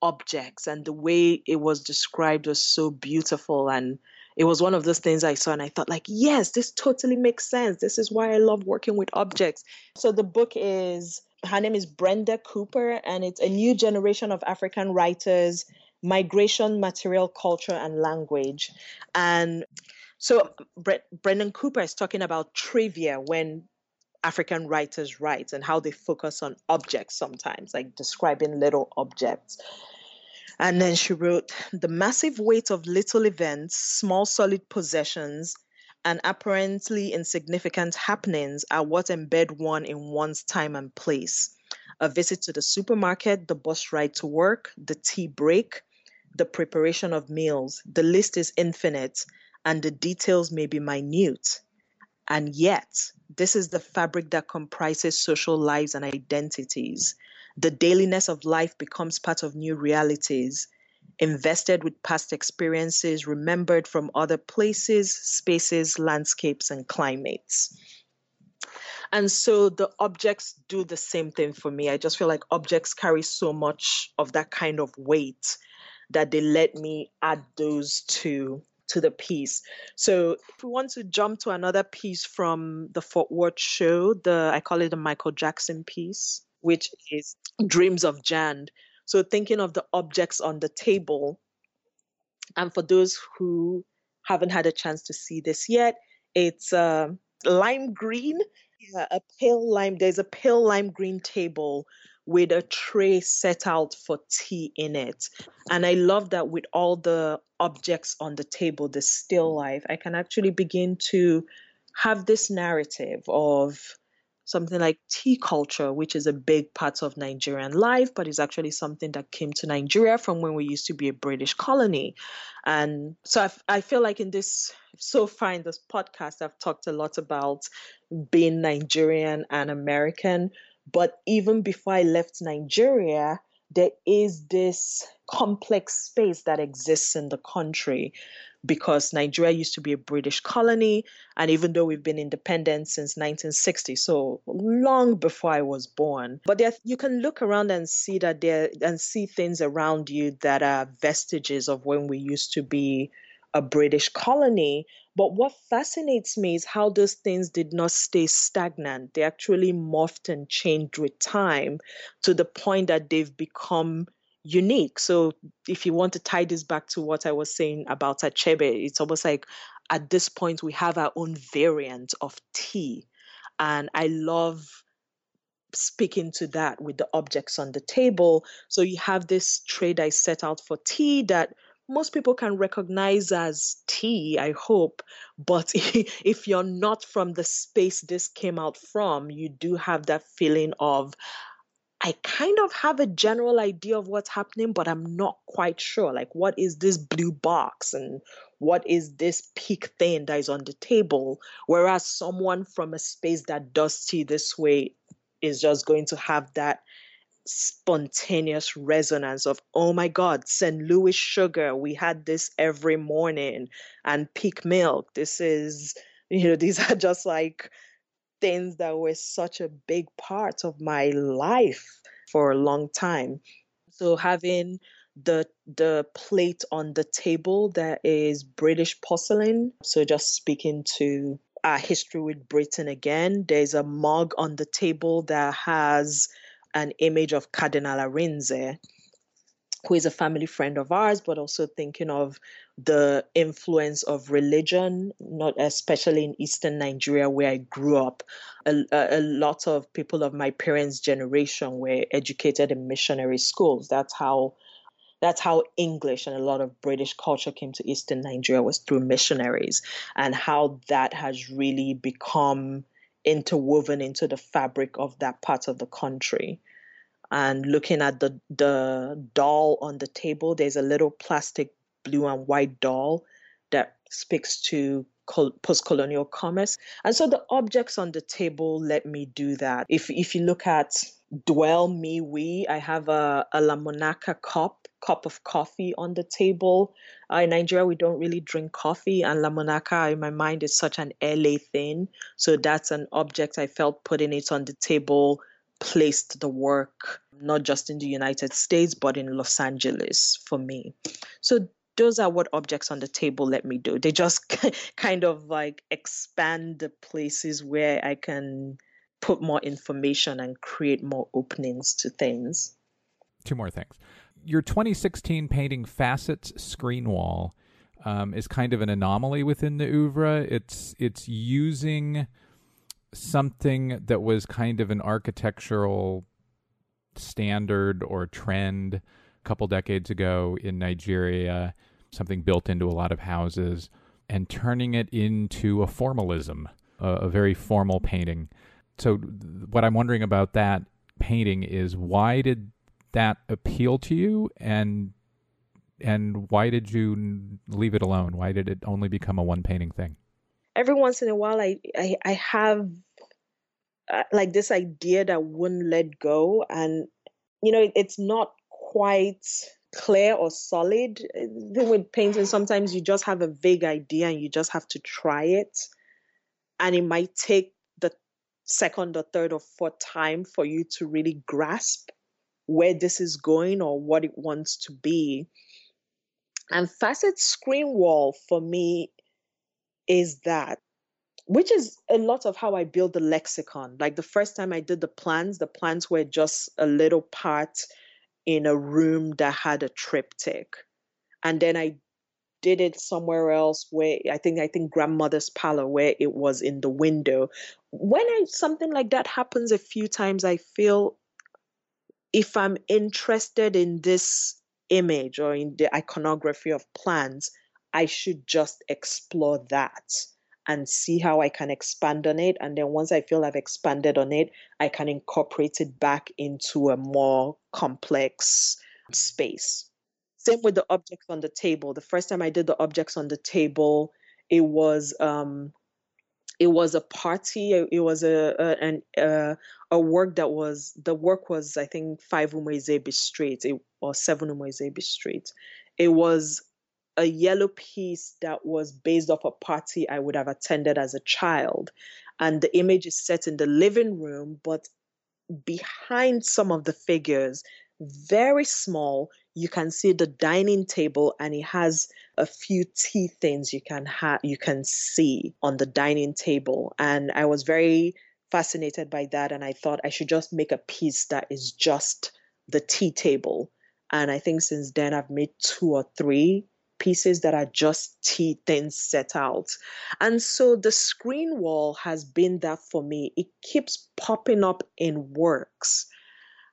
objects and the way it was described was so beautiful and it was one of those things I saw and I thought like yes this totally makes sense. This is why I love working with objects. So the book is her name is Brenda Cooper and it's a new generation of African writers migration material culture and language. And so Bre- Brenda Cooper is talking about trivia when African writers write and how they focus on objects sometimes, like describing little objects. And then she wrote the massive weight of little events, small solid possessions, and apparently insignificant happenings are what embed one in one's time and place. A visit to the supermarket, the bus ride to work, the tea break, the preparation of meals. The list is infinite and the details may be minute. And yet, this is the fabric that comprises social lives and identities. The dailiness of life becomes part of new realities, invested with past experiences, remembered from other places, spaces, landscapes, and climates. And so the objects do the same thing for me. I just feel like objects carry so much of that kind of weight that they let me add those to to the piece. So if we want to jump to another piece from the Fort Worth show, the I call it the Michael Jackson piece, which is Dreams of Jan. So thinking of the objects on the table. And for those who haven't had a chance to see this yet, it's uh, lime green. Yeah, a pale lime. There's a pale lime green table with a tray set out for tea in it. And I love that with all the objects on the table, the still life, I can actually begin to have this narrative of something like tea culture, which is a big part of Nigerian life, but is actually something that came to Nigeria from when we used to be a British colony. And so I, I feel like in this, so far in this podcast, I've talked a lot about being Nigerian and American, but even before I left Nigeria, there is this complex space that exists in the country because Nigeria used to be a British colony. And even though we've been independent since 1960, so long before I was born, but there, you can look around and see that there and see things around you that are vestiges of when we used to be a British colony. But what fascinates me is how those things did not stay stagnant. They actually morphed and changed with time to the point that they've become unique. So if you want to tie this back to what I was saying about Achebe, it's almost like at this point we have our own variant of tea. And I love speaking to that with the objects on the table. So you have this tray is set out for tea that most people can recognize as tea, I hope. But if you're not from the space this came out from, you do have that feeling of, I kind of have a general idea of what's happening, but I'm not quite sure. Like, what is this blue box and what is this peak thing that is on the table? Whereas someone from a space that does tea this way is just going to have that spontaneous resonance of oh my god st louis sugar we had this every morning and peak milk. This is you know these are just like things that were such a big part of my life for a long time. So having the the plate on the table that is british porcelain so just speaking to our history with britain again there's a mug on the table that has an image of Cardinal Arinze, who is a family friend of ours, but also thinking of the influence of religion, not especially in Eastern Nigeria where I grew up. A, a, lot of people of my parents' generation were educated in missionary schools. That's how that's how English and a lot of British culture came to Eastern Nigeria was through missionaries, and how that has really become interwoven into the fabric of that part of the country. And looking at the the doll on the table, there's a little plastic blue and white doll that speaks to post-colonial commerce. And so the objects on the table let me do that. If if you look at Dwell Me We, I have a, a La Monaca cup, cup of coffee on the table. Uh, in Nigeria, we don't really drink coffee, and La Monaca, in my mind, is such an LA thing. So that's an object I felt putting it on the table placed the work not just in the United States, but in Los Angeles for me. So those are what objects on the table let me do. They just kind of like expand the places where I can put more information and create more openings to things. Two more things. Your 2016 painting Facets Screen Wall um, is kind of an anomaly within the oeuvre. It's it's using something that was kind of an architectural standard or trend a couple decades ago in Nigeria, something built into a lot of houses, and turning it into a formalism, a, a very formal painting so what I'm wondering about that painting is why did that appeal to you and and why did you leave it alone? Why did it only become a one painting thing? Every once in a while, I I, I have uh, like this idea that wouldn't let go, and you know, it, it's not quite clear or solid. With painting, sometimes you just have a vague idea and you just have to try it, and it might take second or third or fourth time for you to really grasp where this is going or what it wants to be. And facet screen wall for me is that, which is a lot of how I build the lexicon. Like the first time I did the plans, the plans were just a little part in a room that had a triptych. And then I did it somewhere else where I think I think grandmother's parlor where it was in the window. When I, something like that happens a few times, I feel if I'm interested in this image or in the iconography of plants, I should just explore that and see how I can expand on it. And then once I feel I've expanded on it, I can incorporate it back into a more complex space. Same with the objects on the table. The first time I did the objects on the table, it was um, it was a party. It was a, a an uh, a work that was the work was I think five Umezebi Street it, or seven Umezebi Street. It was a yellow piece that was based off a party I would have attended as a child, and the image is set in the living room, but behind some of the figures, very small, you can see the dining table and it has a few tea things you can have you can see on the dining table. And i was very fascinated by that and i thought i should just make a piece that is just the tea table. And i think since then i've made two or three pieces that are just tea things set out. And so the screen wall has been that for me. It keeps popping up in works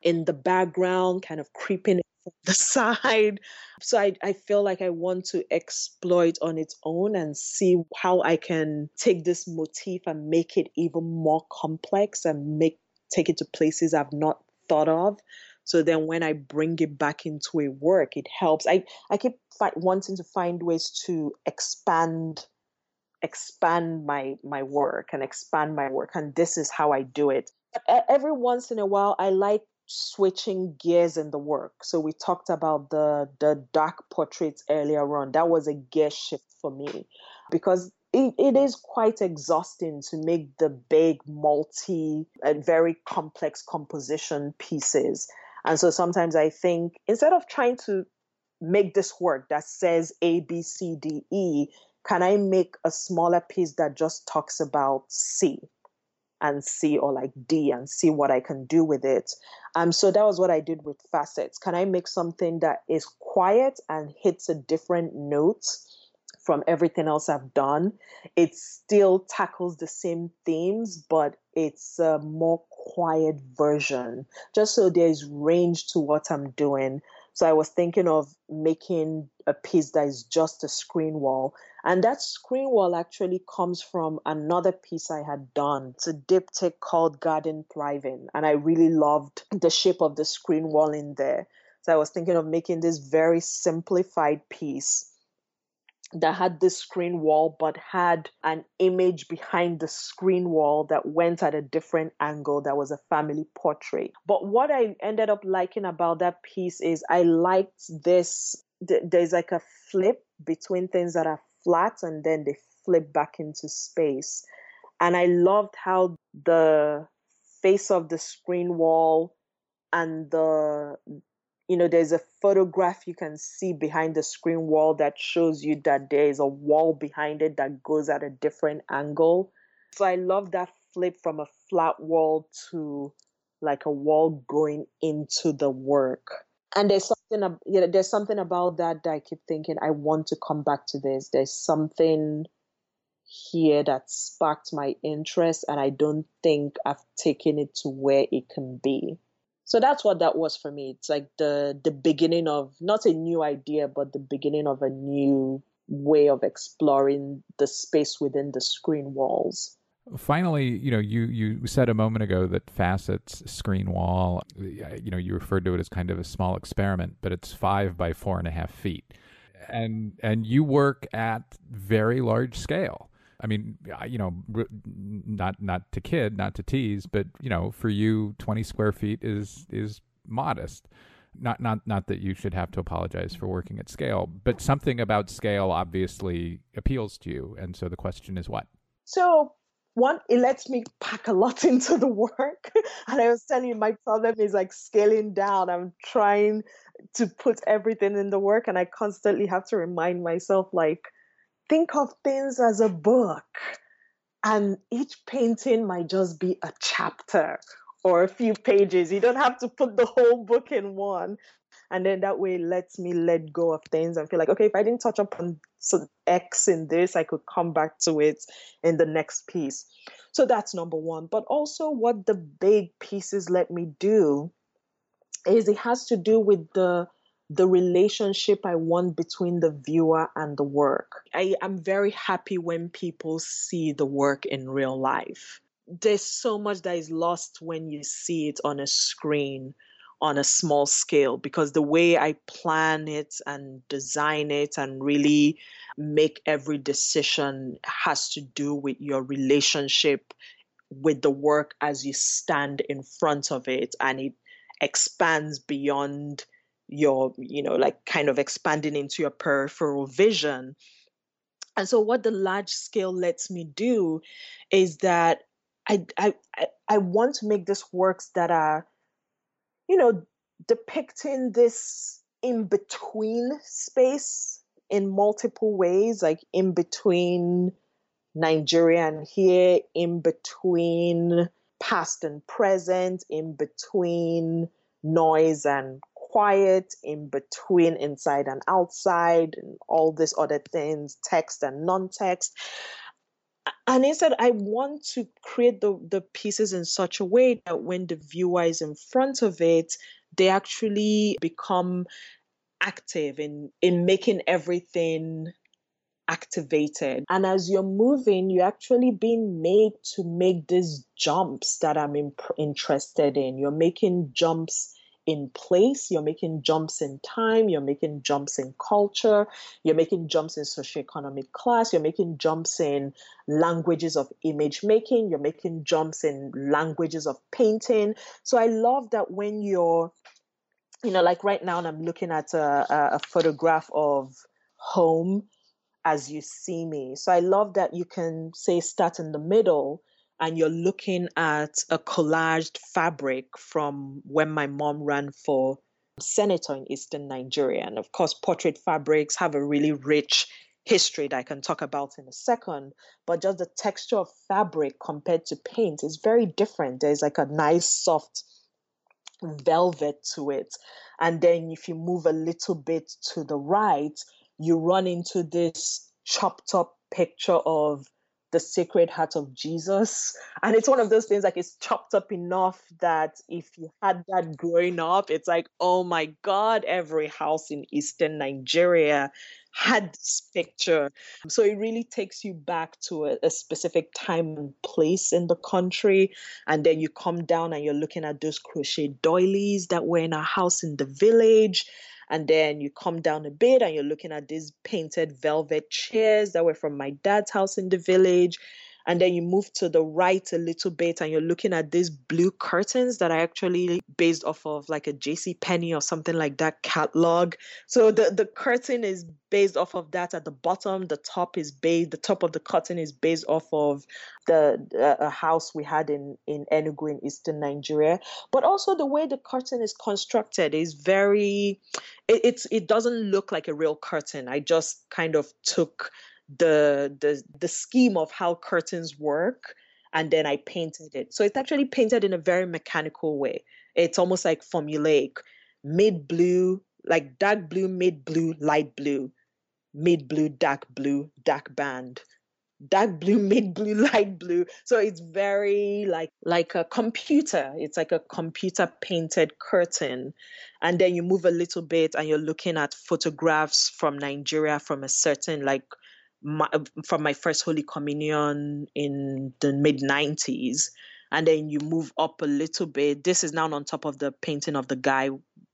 in the background kind of creeping the side. So I, I feel like I want to exploit on its own and see how I can take this motif and make it even more complex and make take it to places I've not thought of. So then when I bring it back into a work, it helps. I, I keep fi- wanting to find ways to expand expand my my work and expand my work and this is how I do it. Every once in a while I like switching gears in the work. So we talked about the the dark portraits earlier on. That was a gear shift for me because it, it is quite exhausting to make the big multi and very complex composition pieces. And so sometimes I think instead of trying to make this work that says A, B, C, D, E, can I make a smaller piece that just talks about C? And C or like D and see what I can do with it. Um, so that was what I did with facets. Can I make something that is quiet and hits a different note from everything else I've done? It still tackles the same themes, but it's a more quiet version, just so there's range to what I'm doing. So I was thinking of making a piece that is just a screen wall and that screen wall actually comes from another piece I had done. It's a diptych called Garden Thriving. And I really loved the shape of the screen wall in there. So I was thinking of making this very simplified piece that had this screen wall but had an image behind the screen wall that went at a different angle that was a family portrait but what i ended up liking about that piece is i liked this there's like a flip between things that are flat and then they flip back into space. And I loved how the face of the screen wall and the you know there's a photograph you can see behind the screen wall that shows you that there is a wall behind it that goes at a different angle. So i love that flip from a flat wall to like a wall going into the work. And there's something you know there's something about that that i keep thinking i want to come back to this. There's something here that sparked my interest and i don't think i've taken it to where it can be so that's what that was for me. It's like the the beginning of not a new idea but the beginning of a new way of exploring the space within the screen walls. Finally, you know, you, you said a moment ago that Facets screen wall, you know, you referred to it as kind of a small experiment, but it's five by four and a half feet, and and you work at very large scale. I mean, you know, not not to kid, not to tease, but you know, for you, twenty square feet is is modest. Not not not that you should have to apologize for working at scale, but something about scale obviously appeals to you, and so the question is what. So one, it lets me pack a lot into the work. and I was telling you, my problem is like scaling down. I'm trying to put everything in the work, and I constantly have to remind myself, like, think of things as a book. And each painting might just be a chapter or a few pages. You don't have to put the whole book in one and then that way lets me let go of things and feel like okay if i didn't touch up on some x in this i could come back to it in the next piece so that's number one but also what the big pieces let me do is it has to do with the the relationship I want between the viewer and the work. I am very happy when people see the work in real life. There's so much that is lost when you see it on a screen on a small scale because the way I plan it and design it and really make every decision has to do with your relationship with the work as you stand in front of it and it expands beyond your you know like kind of expanding into your peripheral vision. And so what the large scale lets me do is that i i i want to make this works that are you know, depicting this in between space in multiple ways, like in between Nigeria and here, in between past and present, in between noise and quiet, in between inside and outside, and all these other things, text and non text and instead i want to create the, the pieces in such a way that when the viewer is in front of it they actually become active in in making everything activated. And as you're moving you're actually being made to make these jumps that i'm imp- interested in. You're making jumps in place, you're making jumps in time, you're making jumps in culture, you're making jumps in socioeconomic class, you're making jumps in languages of image making, you're making jumps in languages of painting. So I love that when you're, you know, like right now, and I'm looking at a, a photograph of home as you see me. So I love that you can say start in the middle and you're looking at a collaged fabric from when my mom ran for senator in eastern Nigeria. And of course, portrait fabrics have a really rich history that I can talk about in a second. But just the texture of fabric compared to paint is very different. There's like a nice, soft velvet to it. And then if you move a little bit to the right, you run into this chopped up picture of the Sacred Heart of Jesus. And it's one of those things like it's chopped up enough that if you had that growing up, it's like, oh my God, every house in Eastern Nigeria had this picture. So it really takes you back to a, a, specific time and place in the country. And then you come down and you're looking at those crochet doilies that were in a house in the village. And then you come down a bit and you're looking at these painted velvet chairs that were from my dad's house in the village and then you move to the right a little bit and you're looking at these blue curtains that are actually based off of like a JC Penney or something like that catalog. So the, the curtain is based off of that at the bottom. The top is based the top of the curtain is based off of the uh, house we had in in Enugu in eastern Nigeria. But also the way the curtain is constructed is very it, it's it doesn't look like a real curtain. I just kind of took the the the scheme of how curtains work and then I painted it. So it's actually painted in a very mechanical way. It's almost like formulaic. Mid blue, like dark blue, mid blue, light blue, mid blue, dark blue, dark band, dark blue, mid blue, light blue. So it's very like like a computer. It's like a computer painted curtain. And then you move a little bit and you're looking at photographs from Nigeria from a certain like my, from my first Holy Communion in the mid 90s. And then you move up a little bit. This is now on top of the painting of the guy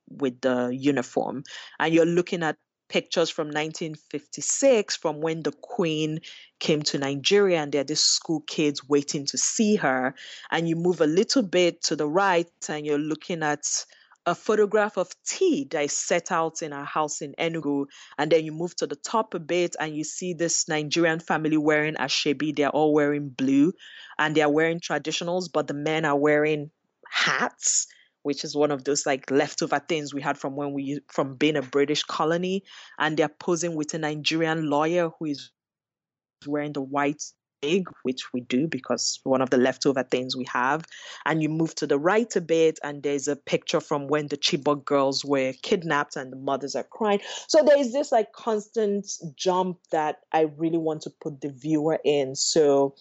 with the uniform. And you're looking at pictures from 1956 from when the queen came to Nigeria and there are these school kids waiting to see her. And you move a little bit to the right and you're looking at a photograph of tea that is set out in our house in Enugu. And then you move to the top a bit and you see this Nigerian family wearing Aso Ebi. They're all wearing blue and they're wearing traditionals, but the men are wearing hats which is one of those like leftover things we had from when we from being a British colony, and they're posing with a Nigerian lawyer who is wearing the white wig, which we do because one of the leftover things we have. And you move to the right a bit, and there's a picture from when the Chibok girls were kidnapped and the mothers are crying. So there's this like constant jump that I really want to put the viewer in. So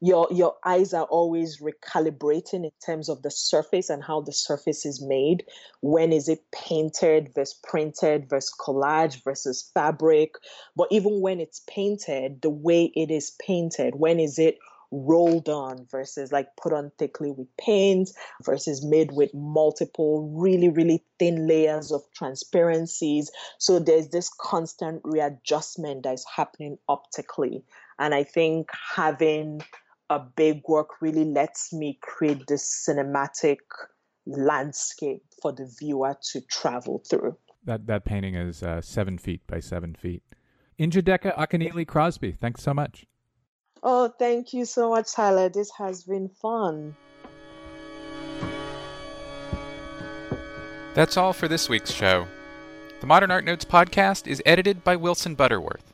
your your eyes are always recalibrating in terms of the surface and how the surface is made. When is it painted versus printed versus collage versus fabric? But even when it's painted the way it is painted when is it rolled on versus like put on thickly with paint versus made with multiple really really thin layers of transparencies? So there's this constant readjustment that is happening optically and i think having a big work really lets me create this cinematic landscape for the viewer to travel through. That that painting is uh, seven feet by seven feet. Njideka Akunyili Crosby, thanks so much. Oh, thank you so much, Tyler. This has been fun. That's all for this week's show. The Modern Art Notes podcast is edited by Wilson Butterworth.